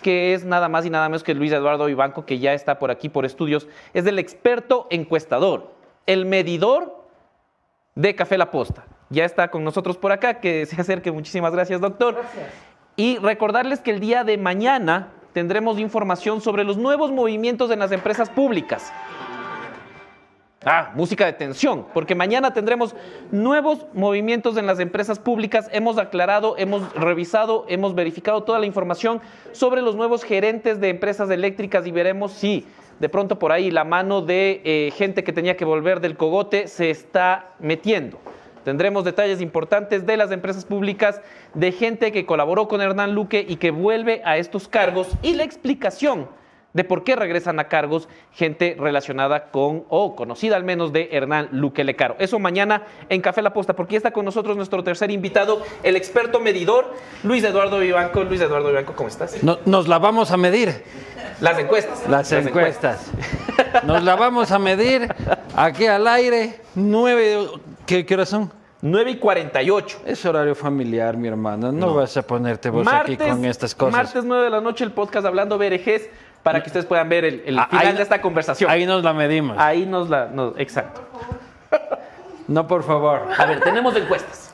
que es nada más y nada menos que Luis Eduardo Ibanco, que ya está por aquí por estudios. Es el experto encuestador, el medidor de Café La Posta. Ya está con nosotros por acá, que se acerque. Muchísimas gracias, doctor. Gracias. Y recordarles que el día de mañana tendremos información sobre los nuevos movimientos en las empresas públicas. Ah, música de tensión, porque mañana tendremos nuevos movimientos en las empresas públicas. Hemos aclarado, hemos revisado, hemos verificado toda la información sobre los nuevos gerentes de empresas eléctricas y veremos si de pronto por ahí la mano de eh, gente que tenía que volver del cogote se está metiendo. Tendremos detalles importantes de las empresas públicas, de gente que colaboró con Hernán Luque y que vuelve a estos cargos y la explicación de por qué regresan a cargos gente relacionada con o conocida al menos de Hernán Luque Lecaro. Eso mañana en Café La Posta, porque ya está con nosotros nuestro tercer invitado, el experto medidor, Luis Eduardo Vivanco. Luis Eduardo Vivanco, ¿cómo estás? No- nos la vamos a medir, Las encuestas. las, encuestas. Nos la vamos a medir aquí al aire. Nueve, ¿qué, qué horas son? 9 y 48. Es horario familiar, mi hermano. No, vas a ponerte vos aquí con estas cosas. Martes 9 de la noche el podcast hablando BRGs para que ustedes puedan ver el, el Ah, final ahí- de esta conversación. Ahí nos la medimos. Ahí nos la... nos- exacto. No, por favor. A ver, tenemos encuestas.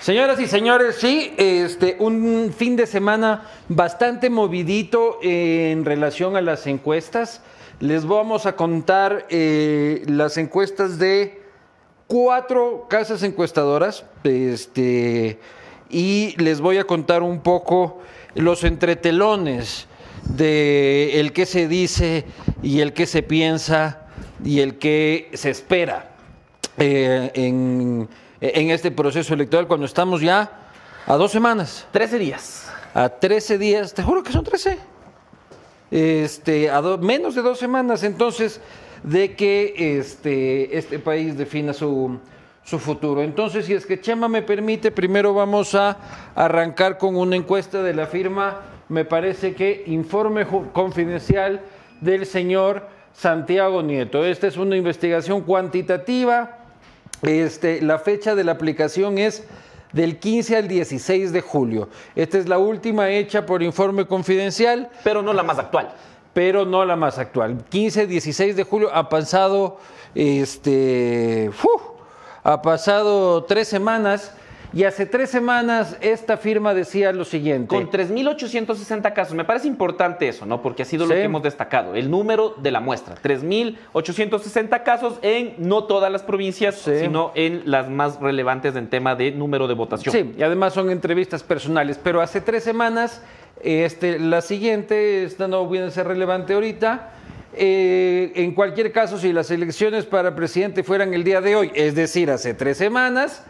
Señoras y señores, sí, este, un fin de semana bastante movidito en relación a las encuestas. Les vamos a contar eh, las encuestas de cuatro casas encuestadoras, este, y les voy a contar un poco los entretelones de el que se dice y el que se piensa y el que se espera eh, en, en este proceso electoral cuando estamos ya a dos semanas, 13 días. a 13 días, te juro que son 13, este, a do- menos de dos semanas. Entonces de que este, este país defina su, su futuro. Entonces, si es que Chema me permite, primero vamos a arrancar con una encuesta de la firma, me parece que informe confidencial del señor Santiago Nieto. Esta es una investigación cuantitativa. Este, la fecha de la aplicación es del 15 al 16 de julio. Esta es la última hecha por informe confidencial Pero no la más actual. Pero no la más actual. 15, 16 de julio ha pasado, este, ha pasado tres semanas Y hace tres semanas esta firma decía lo siguiente. Con 3.860 casos. Me parece importante eso, ¿no? Porque ha sido lo que hemos destacado. El número de la muestra. 3.860 casos en no todas las provincias, Sí. sino en las más relevantes en tema de número de votación. Sí, y además son entrevistas personales. Pero hace tres semanas, este, la siguiente, esta no viene a ser relevante ahorita. eh, en cualquier caso, si las elecciones para presidente fueran el día de hoy, es decir, hace tres semanas,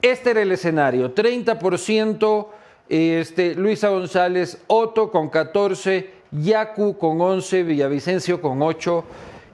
este era el escenario. 30% este, Luisa González, Otto con 14, Yacu con 11, Villavicencio con 8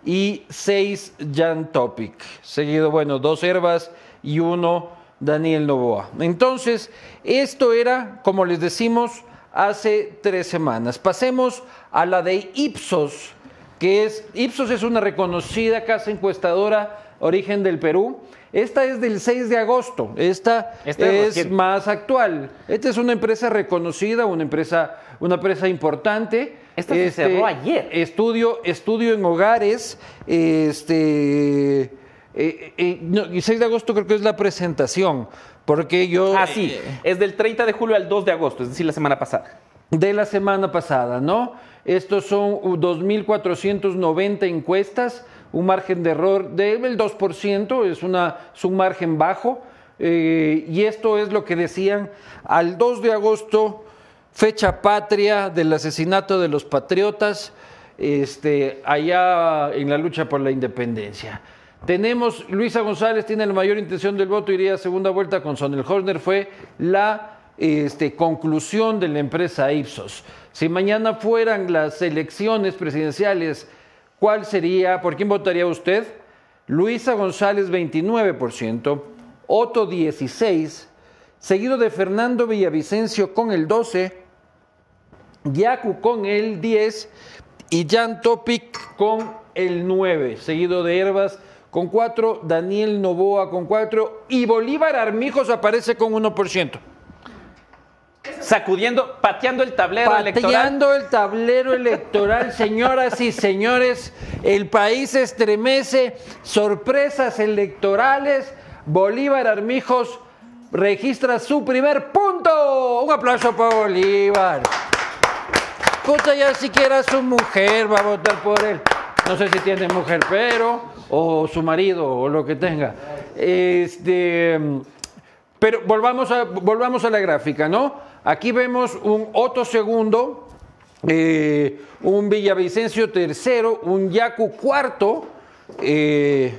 y 6 Jan Topic. Seguido, bueno, dos Herbas y uno Daniel Novoa. Entonces, esto era, como les decimos, hace tres semanas. Pasemos a la de Ipsos, que es, Ipsos es una reconocida casa encuestadora, origen del Perú. Esta es del 6 de agosto, esta Esta es más actual. Esta es una empresa reconocida, una empresa, una empresa importante. Esta se cerró ayer. Estudio, estudio en hogares, este, eh, eh, no, y 6 de agosto creo que es la presentación, porque yo... Ah, sí. eh, Es del 30 de julio al 2 de agosto, es decir, la semana pasada. de la semana pasada, ¿no? Estos son uh, 2.490 encuestas, un margen de error del 2%, es, una, es un margen bajo, eh, y esto es lo que decían al 2 de agosto, fecha patria del asesinato de los patriotas, este, allá en la lucha por la independencia. Tenemos, Luisa González tiene la mayor intención del voto, iría a segunda vuelta con Sonel Horner, fue la este, conclusión de la empresa Ipsos. Si mañana fueran las elecciones presidenciales, ¿cuál sería, por quién votaría usted? Luisa González 29%, Otto 16%, seguido de Fernando Villavicencio con el 12%, Yacu con el 10 y Jan Topic con el 9, seguido de Herbas con 4, Daniel Novoa con 4 y Bolívar Armijos aparece con 1%. Sacudiendo, pateando el tablero electoral. Pateando el tablero electoral, señoras y señores, el país estremece, sorpresas electorales, Bolívar Armijos registra su primer punto. Un aplauso para Bolívar. Puta, ya siquiera su mujer va a votar por él. No sé si tiene mujer, pero, o su marido, o lo que tenga. Este, pero volvamos a, volvamos a la gráfica, ¿no? Aquí vemos un Otto segundo, eh, un Villavicencio tercero, un Yacu cuarto. eh,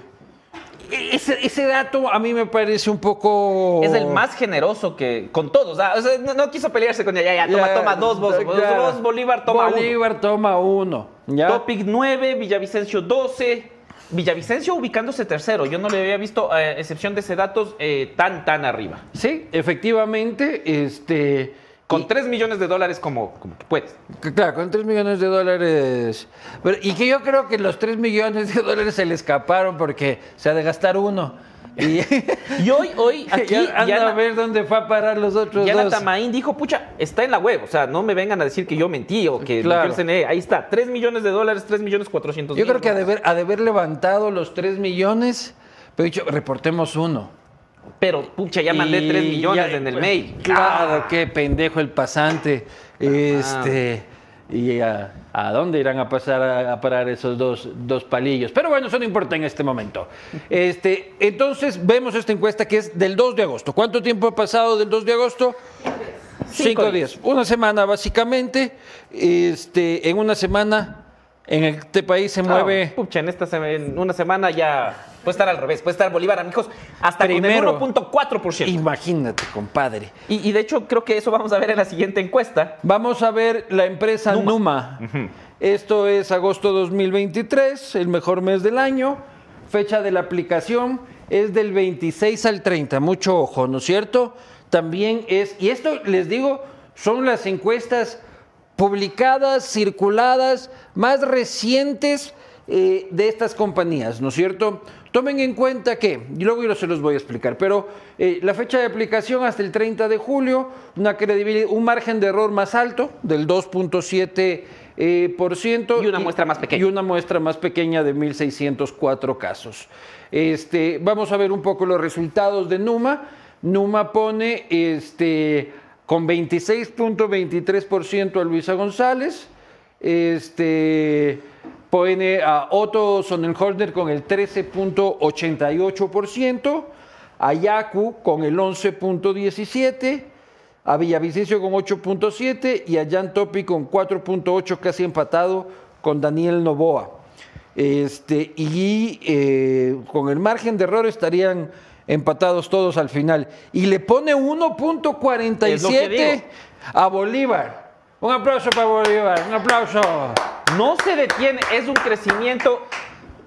ese, ese dato a mí me parece un poco... Es el más generoso que con todos. ah, o sea, no, no quiso pelearse con ella. Ya, ya, toma, Ya, toma dos, vos, vos, claro. vos, Bolívar toma Bolívar toma uno. uno. ¿ya? Topic 9, Villavicencio 12. Villavicencio ubicándose tercero. Yo no le había visto, a excepción de ese datos, eh, tan, tan arriba. Sí, efectivamente, este... Con y- 3 millones de dólares como, como que puedes. Claro, con 3 millones de dólares. Pero- y que yo creo que los 3 millones de dólares se le escaparon porque se ha de gastar uno. Y, Y hoy, hoy, aquí, ya anda Yana- a ver dónde fue a parar los otros Yana dos. Tamaín dijo, pucha, está en la web. O sea, no me vengan a decir que yo mentí o que Claro. CNE. Ahí está, 3 millones de dólares, 3 millones 400 Yo creo que ha de, haber, ha de haber levantado los 3 millones, pero dicho, reportemos uno. Pero, pucha, ya mandé Y 3 millones ya- en el pues, mail. Claro, qué pendejo el pasante. Este. ¿Y a, a dónde irán a pasar a, a parar esos dos, dos palillos? Pero bueno, eso no importa en este momento. Este, entonces, vemos esta encuesta que es del 2 de agosto. ¿Cuánto tiempo ha pasado del 2 de agosto? Cinco Cinco días. Una semana, básicamente. Este, en una semana, en este país se mueve. Ah, pucha, en, esta sema- en una semana ya puede estar al revés. Puede estar Bolívar, amigos, hasta Primero. con el 1.4%. Imagínate, compadre. Y, y de hecho, creo que eso vamos a ver en la siguiente encuesta. Vamos a ver la empresa Numa. Esto es agosto 2023, el mejor mes del año. Fecha de la aplicación es del 26 al 30. Mucho ojo, ¿no es cierto? También es, y esto les digo, son las encuestas publicadas, circuladas, más recientes eh, de estas compañías, ¿no es cierto? Tomen en cuenta que, y luego yo se los voy a explicar, pero eh, la fecha de aplicación hasta el 30 de julio, una credibilidad, un margen de error más alto del 2.7%. eh, por ciento Y una muestra más pequeña. Y una muestra más pequeña de 1.604 casos. Este, vamos a ver un poco los resultados de Numa. Numa pone este, con 26.23% a Luisa González. Este, pone a Otto Sonnenholder con el 13.88%, a Yaku con el 11.17%, a Villavicencio con 8.7% y a Jan Topi con 4.8%, casi empatado con Daniel Novoa. Este, y eh, con el margen de error estarían empatados todos al final. Y le pone Es lo que 1.47 digo. a Bolívar. Un aplauso para Bolívar, un aplauso. No se detiene, es un crecimiento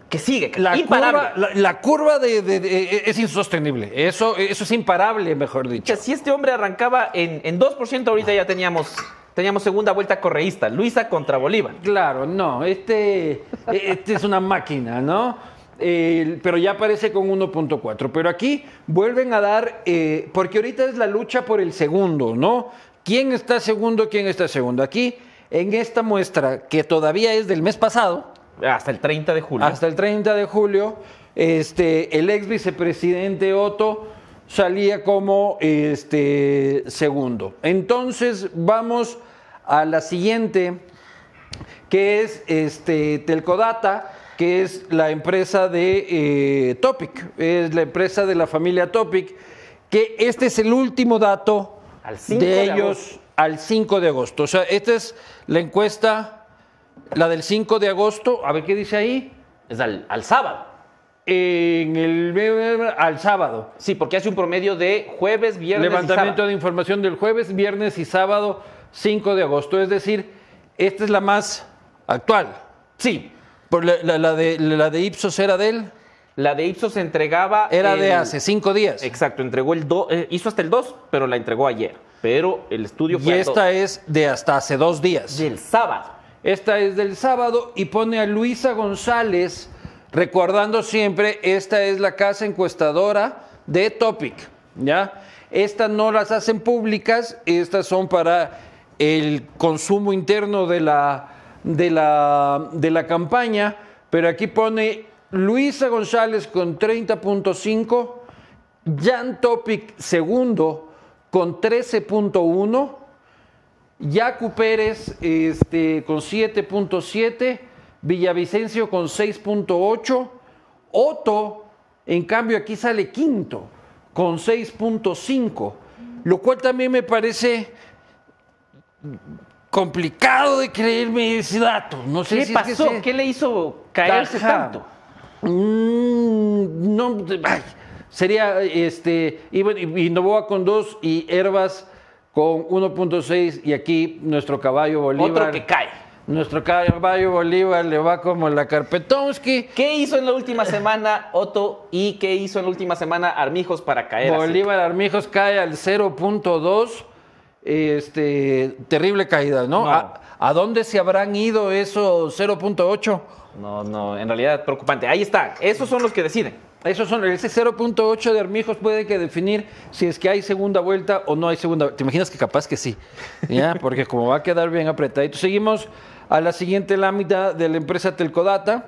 que sigue, La imparable. curva, la, la curva de, de- de- es insostenible. Eso, eso es imparable, mejor dicho. Que si este hombre arrancaba en, en 2%, ahorita ya teníamos, teníamos segunda vuelta correísta. Luisa contra Bolívar. Claro, no, este, este es una máquina, ¿no? Eh, pero ya aparece con 1.4. Pero aquí vuelven a dar, eh, porque ahorita es la lucha por el segundo, ¿no? ¿Quién está segundo? ¿Quién está segundo? Aquí, en esta muestra, que todavía es del mes pasado, Hasta el 30 de julio. hasta el 30 de julio, este, el ex vicepresidente Otto salía como este, segundo. Entonces vamos a la siguiente, que es este, Telcodata, que es la empresa de eh, Topic, es la empresa de la familia Topic, que este es el último dato Al 5 de de ellos agosto. al 5 de agosto. O sea, esta es la encuesta, la del 5 de agosto. A ver qué dice ahí. Es al, al sábado. En el al sábado. Sí, porque hace un promedio de jueves, viernes y Levantamiento sábado. de información del jueves, viernes y sábado 5 de agosto. Es decir, esta es la más actual. Sí, Por la, la- la de, la de Ipsos era de él, la de Ipsos se entregaba... era de hace cinco días. Exacto, entregó el 2, hizo hasta el 2, pero la entregó ayer. Pero el estudio Y fue al esta 2. es de hasta hace dos días. del sábado. Esta es del sábado y pone a Luisa González, recordando siempre, esta es la casa encuestadora de Topic, ¿ya? Estas no las hacen públicas, estas son para el consumo interno de la, de la, de la campaña, pero aquí pone Luisa González con 30.5, Jan Topic segundo con 13.1, Yacu Pérez este, con 7.7, Villavicencio con 6.8, Otto, en cambio, aquí sale quinto con 6.5, lo cual también me parece complicado de creerme ese dato. No sé ¿Qué si es que pasó? se- ¿Qué le hizo caerse Ajá. tanto? Mm, no, ay, sería este, y, Novoa con 2 y Herbas con 1.6 y aquí nuestro caballo Bolívar. Otro que cae. Nuestro caballo Bolívar le va como la Carpetonsky. ¿Qué hizo en la última semana Otto y qué hizo en la última semana Armijos para caer así? Bolívar Armijos cae al 0.2. Este, terrible caída, ¿no? No. ¿A, a dónde se habrán ido esos 0.8? No, no, en realidad preocupante. Ahí está, esos son los que deciden. Esos son, ese 0.8 de Armijos puede que definir si es que hay segunda vuelta o no hay segunda vuelta. ¿Te imaginas que capaz que sí? ¿Ya? Porque como va a quedar bien apretadito. Seguimos a la siguiente lámina de la empresa Telcodata.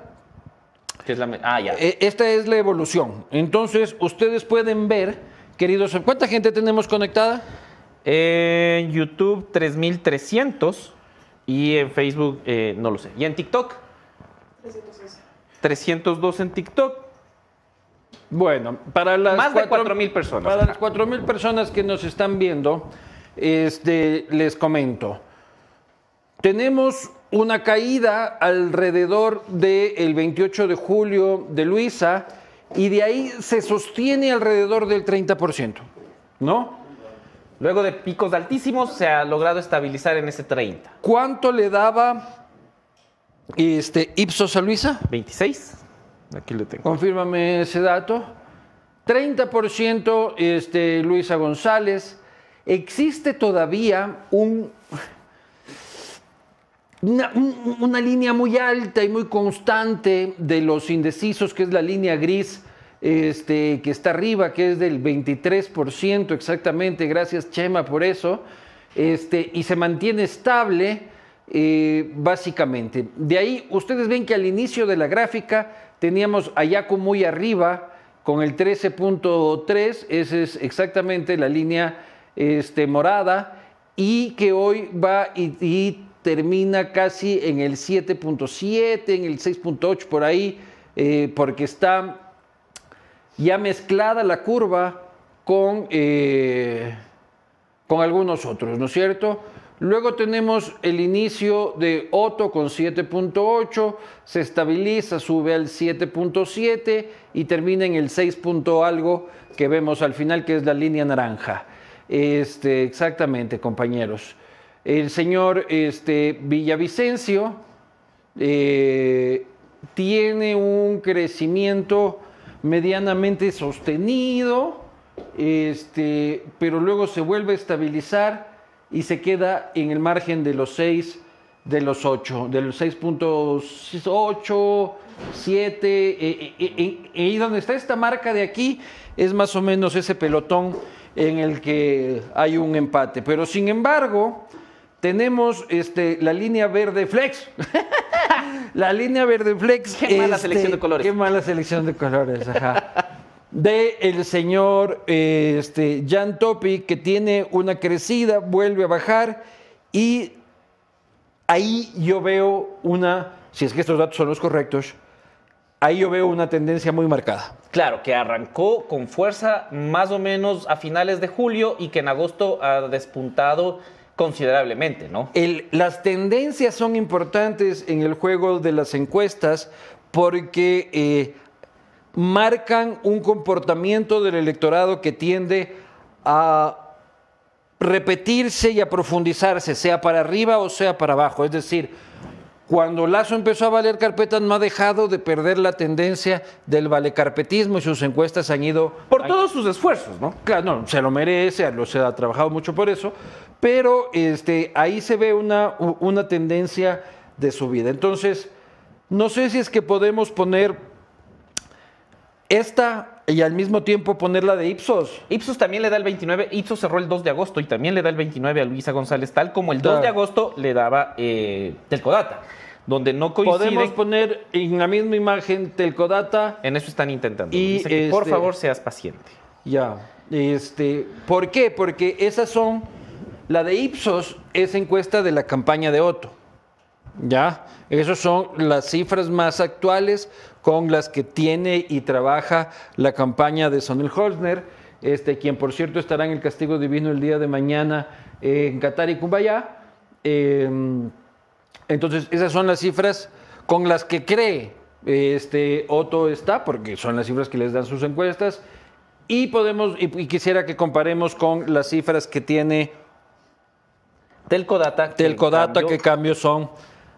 Es la ah, ya. Eh, Esta es la evolución. Entonces, ustedes pueden ver, queridos, ¿cuánta gente tenemos conectada? En YouTube 3300 y en Facebook eh, no lo sé. ¿Y en TikTok? 302 en TikTok. Bueno, para las Más de cuatro- 4.000 personas. Para las 4.000 personas que nos están viendo, este, les comento. Tenemos una caída alrededor del 28 de julio de Luisa y de ahí se sostiene alrededor del 30%, ¿no? Luego de picos altísimos se ha logrado estabilizar en ese 30. ¿Cuánto le daba este, Ipsos a Luisa? 26. Aquí le tengo. Confírmame ese dato. 30% este, Luisa González. Existe todavía un, una, un- una línea muy alta y muy constante de los indecisos, que es la línea gris este, que está arriba, que es del 23% exactamente. Gracias, Chema, por eso. Este, y se mantiene estable eh, básicamente. De ahí, ustedes ven que al inicio de la gráfica teníamos a Yaco muy arriba con el 13.3, esa es exactamente la línea este, morada, y que hoy va y, y termina casi en el 7.7, en el 6.8 por ahí, eh, porque está ya mezclada la curva con, eh, con algunos otros, ¿no es cierto? Luego tenemos el inicio de Otto con 7.8, se estabiliza, sube al 7.7 y termina en el 6. punto algo que vemos al final, que es la línea naranja. Este, exactamente, compañeros. El señor este, Villavicencio eh, tiene un crecimiento medianamente sostenido, este, pero luego se vuelve a estabilizar y se queda en el margen de los 6, de los 8, de los 6.8, 7, y donde está esta marca de aquí es más o menos ese pelotón en el que hay un empate. Pero sin embargo, tenemos este, la línea verde flex. la línea verde flex. Qué mala este, selección de colores. Qué mala selección de colores, ajá. De el señor eh, este, Jan Topic, que tiene una crecida, vuelve a bajar y ahí yo veo una, si es que estos datos son los correctos, ahí yo veo una tendencia muy marcada. Claro, que arrancó con fuerza más o menos a finales de julio y que en agosto ha despuntado considerablemente, ¿no? El- las tendencias son importantes en el juego de las encuestas porque eh, marcan un comportamiento del electorado que tiende a repetirse y a profundizarse, sea para arriba o sea para abajo. Es decir, cuando Lazo empezó a valer carpetas no ha dejado de perder la tendencia del valecarpetismo y sus encuestas han ido Por todos sus esfuerzos, ¿no? Claro, no, se lo merece, lo se ha trabajado mucho por eso, pero este, ahí se ve una, una tendencia de subida. Entonces, no sé si es que podemos poner esta y al mismo tiempo poner la de Ipsos. Ipsos también le da el 29, Ipsos cerró el 2 de agosto y también le da el 29 a Luisa González, tal como el 2 de agosto le daba eh, Telcodata, donde no coincide. Podemos poner en la misma imagen Telcodata. En eso están intentando. Y, Dice que, por este- favor seas paciente. Ya, este, ¿por qué? Porque esas son, la de Ipsos es encuesta de la campaña de Otto. Ya, esas son las cifras más actuales con las que tiene y trabaja la campaña de Sonel Holzner, este, quien por cierto estará en el castigo divino el día de mañana eh, en Qatar y Cumbayá. Eh, entonces, esas son las cifras con las que cree este Otto está, porque son las cifras que les dan sus encuestas. Y podemos, y, y quisiera que comparemos con las cifras que tiene Telcodata. Telcodata, cambio- que cambio son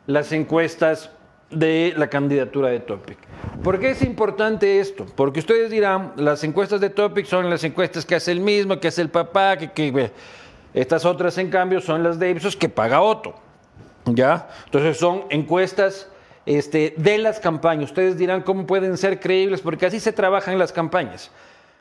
las encuestas de la candidatura de Topic. ¿Por qué es importante esto? Porque ustedes dirán, las encuestas de Topic son las encuestas que hace el mismo, que hace el papá, que, que- estas otras en cambio son las de Ipsos que paga Otto. ¿Ya? Entonces son encuestas este, de las campañas. Ustedes dirán cómo pueden ser creíbles, porque así se trabajan las campañas.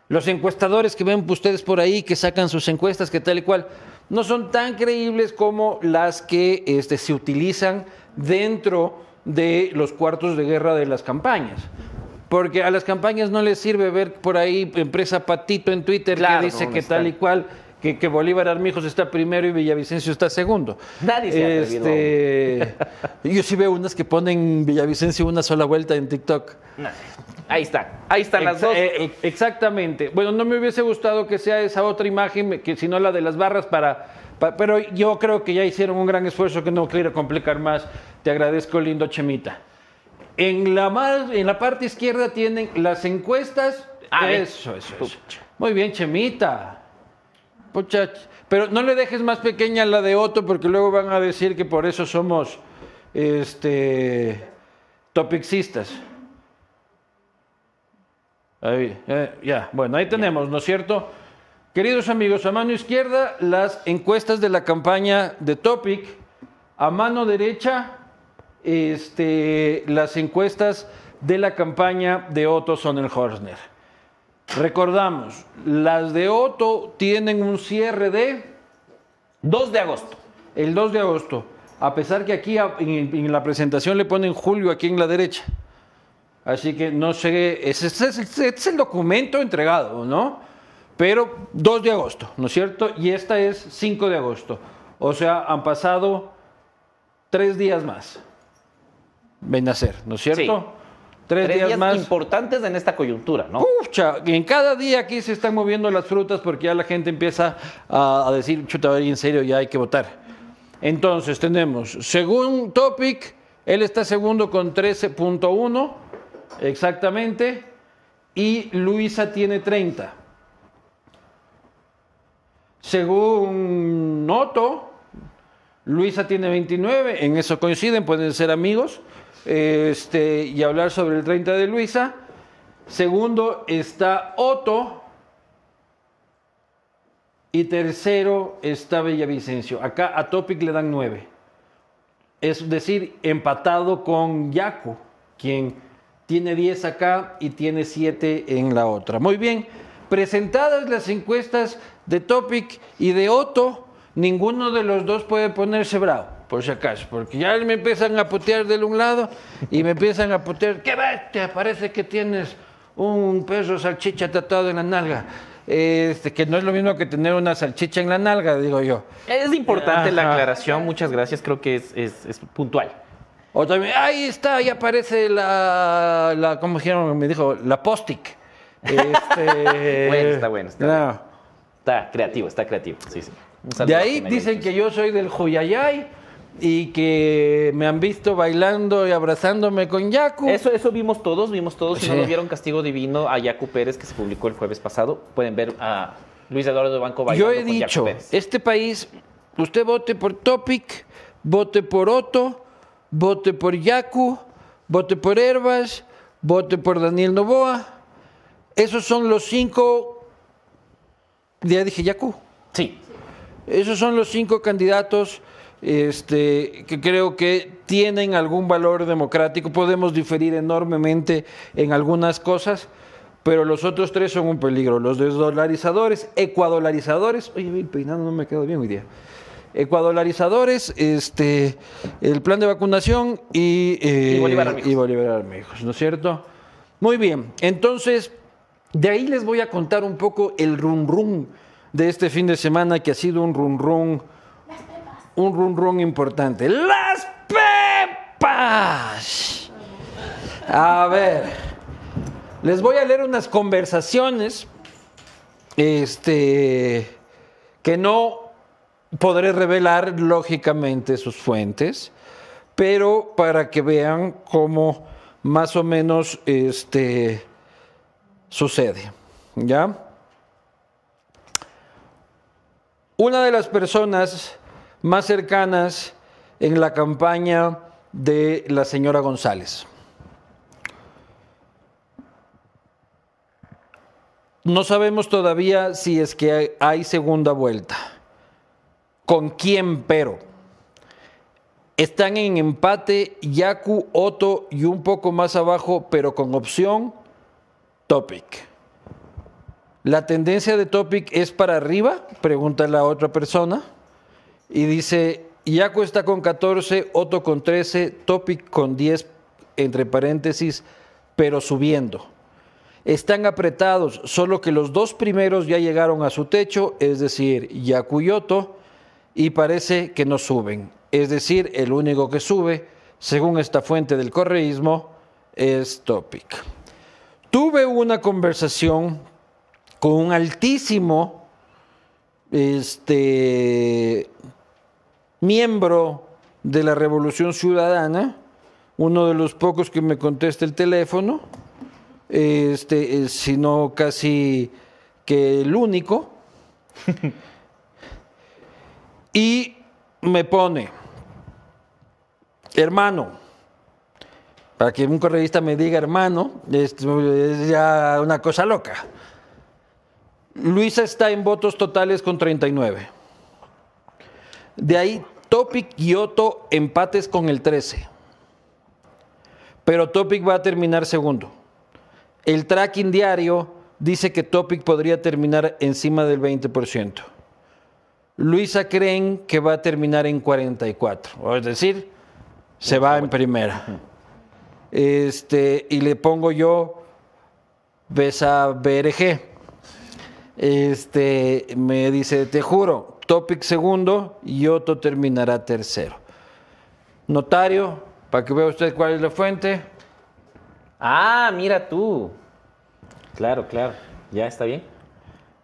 Los encuestadores que ven ustedes por ahí, que sacan sus encuestas, que tal y cual, no son tan creíbles como las que este, se utilizan dentro de los cuartos de guerra de las campañas. Porque a las campañas no les sirve ver por ahí empresa Patito en Twitter Claro, que dice no, que tal y cual, que, que Bolívar Armijos está primero y Villavicencio está segundo. Nadie se Este, Yo sí veo unas que ponen Villavicencio una sola vuelta en TikTok. Ahí están, ahí están las dos. eh, eh, exactamente. Bueno, no me hubiese gustado que sea esa otra imagen, que sino la de las barras para, pa- pero yo creo que ya hicieron un gran esfuerzo que no quiero complicar más. Te agradezco, lindo Chemita. En la, mar- en la parte izquierda tienen las encuestas. Ah, eso, eso, eso. Muy bien, Chemita. Pero no le dejes más pequeña la de Otto porque luego van a decir que por eso somos este topixistas. Ahí, eh, ya, bueno, ahí tenemos, ¿no es cierto? Queridos amigos, a mano izquierda las encuestas de la campaña de Topic, a mano derecha este, las encuestas de la campaña de Otto Sonnenhorstner. Recordamos, las de Otto tienen un cierre de 2 de agosto. el 2 de agosto, a pesar que aquí en, la presentación le ponen julio aquí en la derecha. Así que no sé, ese, es el documento entregado, ¿no? Pero 2 de agosto, ¿no es cierto? Y esta es 5 de agosto. O sea, han pasado tres días más. Ven a ser, ¿no es cierto? Sí. Tres, Tres días, días más. importantes en esta coyuntura, ¿no? Pucha, en cada día aquí se están moviendo las frutas porque ya la gente empieza a, a decir, chuta, en serio, ya hay que votar. Entonces tenemos, según Topic, él está segundo con 13.1, exactamente, y Luisa tiene 30. Según Noto, Luisa tiene 29, en eso coinciden, pueden ser amigos, este, y hablar sobre el 30 de Luisa. Segundo está Otto. Y tercero está Villavicencio. Acá a Topic le dan 9. Es decir, empatado con Yaku, quien tiene 10 acá y tiene 7 en la otra. Muy bien, presentadas las encuestas de Topic y de Otto, ninguno de los dos puede ponerse bravo, por si acaso, porque ya me empiezan a putear del un lado y me empiezan a putear, ¡qué bestia! Parece que tienes un perro salchicha tatuado en la nalga. Este, que no es lo mismo que tener una salchicha en la nalga, digo yo. Es importante la Ajá. aclaración, muchas gracias, creo que es, es- es puntual. O también, ahí está, ahí aparece la, la ¿cómo dijeron? Me dijo, la postic. Este, Bueno, está bueno, está no. Está creativo, está creativo, sí, sí. De ahí dicen que yo soy del Joyayay y que me han visto bailando y abrazándome con Yaku. Eso, eso vimos todos, vimos todos. Si no lo vieron, Castigo Divino a Yacu Pérez, que se publicó el jueves pasado. Pueden ver a Luis Eduardo Banco bailando Yo he con dicho, Pérez. este país, usted vote por Topic, vote por Otto, vote por Yaku, vote por Herbas, vote por Daniel Novoa. Esos son los cinco. Ya dije Yaku. Sí, Esos son los cinco candidatos este, que creo que tienen algún valor democrático. Podemos diferir enormemente en algunas cosas, pero los otros tres son un peligro. Los desdolarizadores, ecuadolarizadores. Oye, el peinado no me quedó bien hoy día. Ecuadolarizadores, este, el plan de vacunación y, eh, Y Bolívar Armijos. y Bolívar Armijos, ¿no es cierto? Muy bien, entonces, de ahí les voy a contar un poco el run run de este fin de semana que ha sido un run run, un run run importante. ¡Las pepas! A ver, les voy a leer unas conversaciones, este, que no podré revelar lógicamente sus fuentes, pero para que vean cómo más o menos este, sucede. ¿Ya? Una de las personas más cercanas en la campaña de la señora González. No sabemos todavía si es que hay, segunda vuelta. ¿Con quién pero? Están en empate Yaku, Otto y un poco más abajo, pero con opción Topic. ¿La tendencia de Topic es para arriba? Pregunta la otra persona. Y dice, Yaku está con 14, Otto con 13, Topic con 10, entre paréntesis, pero subiendo. Están apretados, solo que los dos primeros ya llegaron a su techo, es decir, Yaku y Otto, y parece que no suben. Es decir, el único que sube, según esta fuente del correísmo, es Topic. Tuve una conversación con un altísimo este, miembro de la Revolución Ciudadana, uno de los pocos que me contesta el teléfono, este, eh, sino casi que el único, y me pone, hermano, para que un correísta me diga hermano, esto es ya una cosa loca. Luisa está en votos totales con 39. De ahí Topic y Otto empates con el 13. Pero Topic va a terminar segundo. El tracking diario dice que Topic podría terminar encima del 20%. Luisa creen que va a terminar en 44, o es decir, se va en primera. este, y le pongo yo Besa BRG. Este, me dice, te juro, Topic segundo y Otto terminará tercero. Notario, para que vea usted cuál es la fuente. Ah, mira tú. Claro, claro. Ya está bien.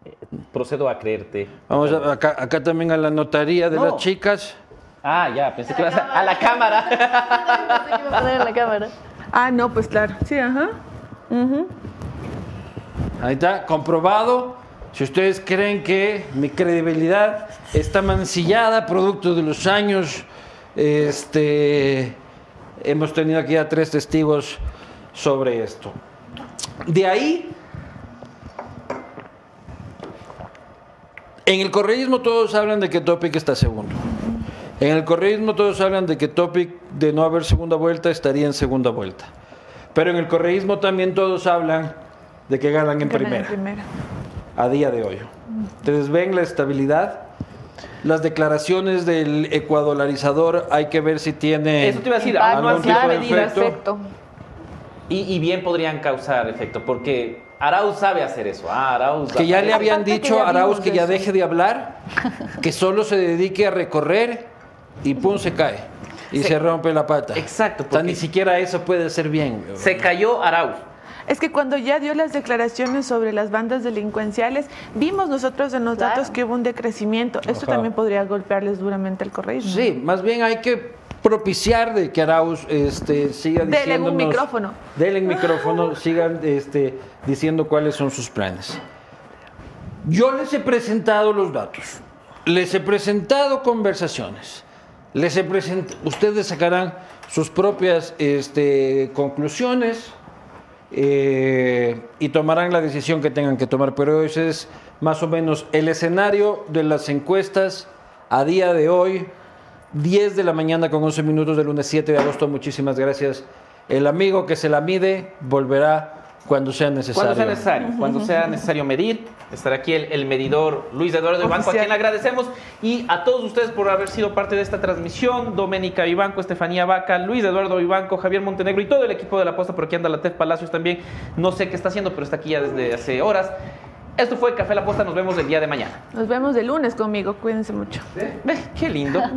Eh, Procedo a creerte. Vamos a- acá, acá también a la notaría de No. las chicas. Ah, ya, pensé que ibas a, a la cámara. Iba a poner en la cámara. Ah, no, pues claro. Sí, ajá. Ahí está, comprobado. Si ustedes creen que mi credibilidad está mancillada, producto de los años, este, hemos tenido aquí a tres testigos sobre esto. De ahí, en el correísmo todos hablan de que Topic está segundo. En el correísmo todos hablan de que Topic, de no haber segunda vuelta, estaría en segunda vuelta. Pero en el correísmo también todos hablan de que ganan en Ganan primera primera. A día de hoy. Ustedes ven la estabilidad, las declaraciones del ecuadolarizador, hay que ver si tiene... Eso te iba a decir, no algún sido tipo de medidas. efecto. Y, y bien podrían causar efecto, porque Arauz sabe hacer eso. Ah, Arauz. Que ya le habían dicho a Arauz que ya deje de hablar, que solo se dedique a recorrer y pum, se cae. Y se, rompe la pata. Exacto, O sea, ni siquiera eso puede ser bien. Se cayó Arauz. Es que cuando ya dio las declaraciones sobre las bandas delincuenciales, vimos nosotros en los Claro. datos que hubo un decrecimiento. Esto Ajá. también podría golpearles duramente el correísmo. Sí, más bien hay que propiciar de que Arauz este, siga Dele diciendo. un micrófono. Denle un micrófono, sigan este, diciendo cuáles son sus planes. Yo les he presentado los datos, les he presentado conversaciones, les he present- ustedes sacarán sus propias este, conclusiones eh, y tomarán la decisión que tengan que tomar, pero ese es más o menos el escenario de las encuestas a día de hoy, 10 de la mañana con 11 minutos del lunes 7 de agosto. Muchísimas gracias. El amigo que se la mide volverá cuando sea necesario. Cuando sea necesario, cuando sea necesario medir, estará aquí el, el medidor Luis Eduardo Ibanco, a quien le agradecemos, y a todos ustedes por haber sido parte de esta transmisión, Doménica Ibanco, Estefanía Vaca, Luis Eduardo Ibanco, Javier Montenegro y todo el equipo de la posta, por aquí anda la Tef Palacios también, no sé qué está haciendo, pero está aquí ya desde hace horas. Esto fue Café La Posta, nos vemos el día de mañana. Nos vemos el lunes conmigo. Cuídense mucho. Ve, Qué lindo.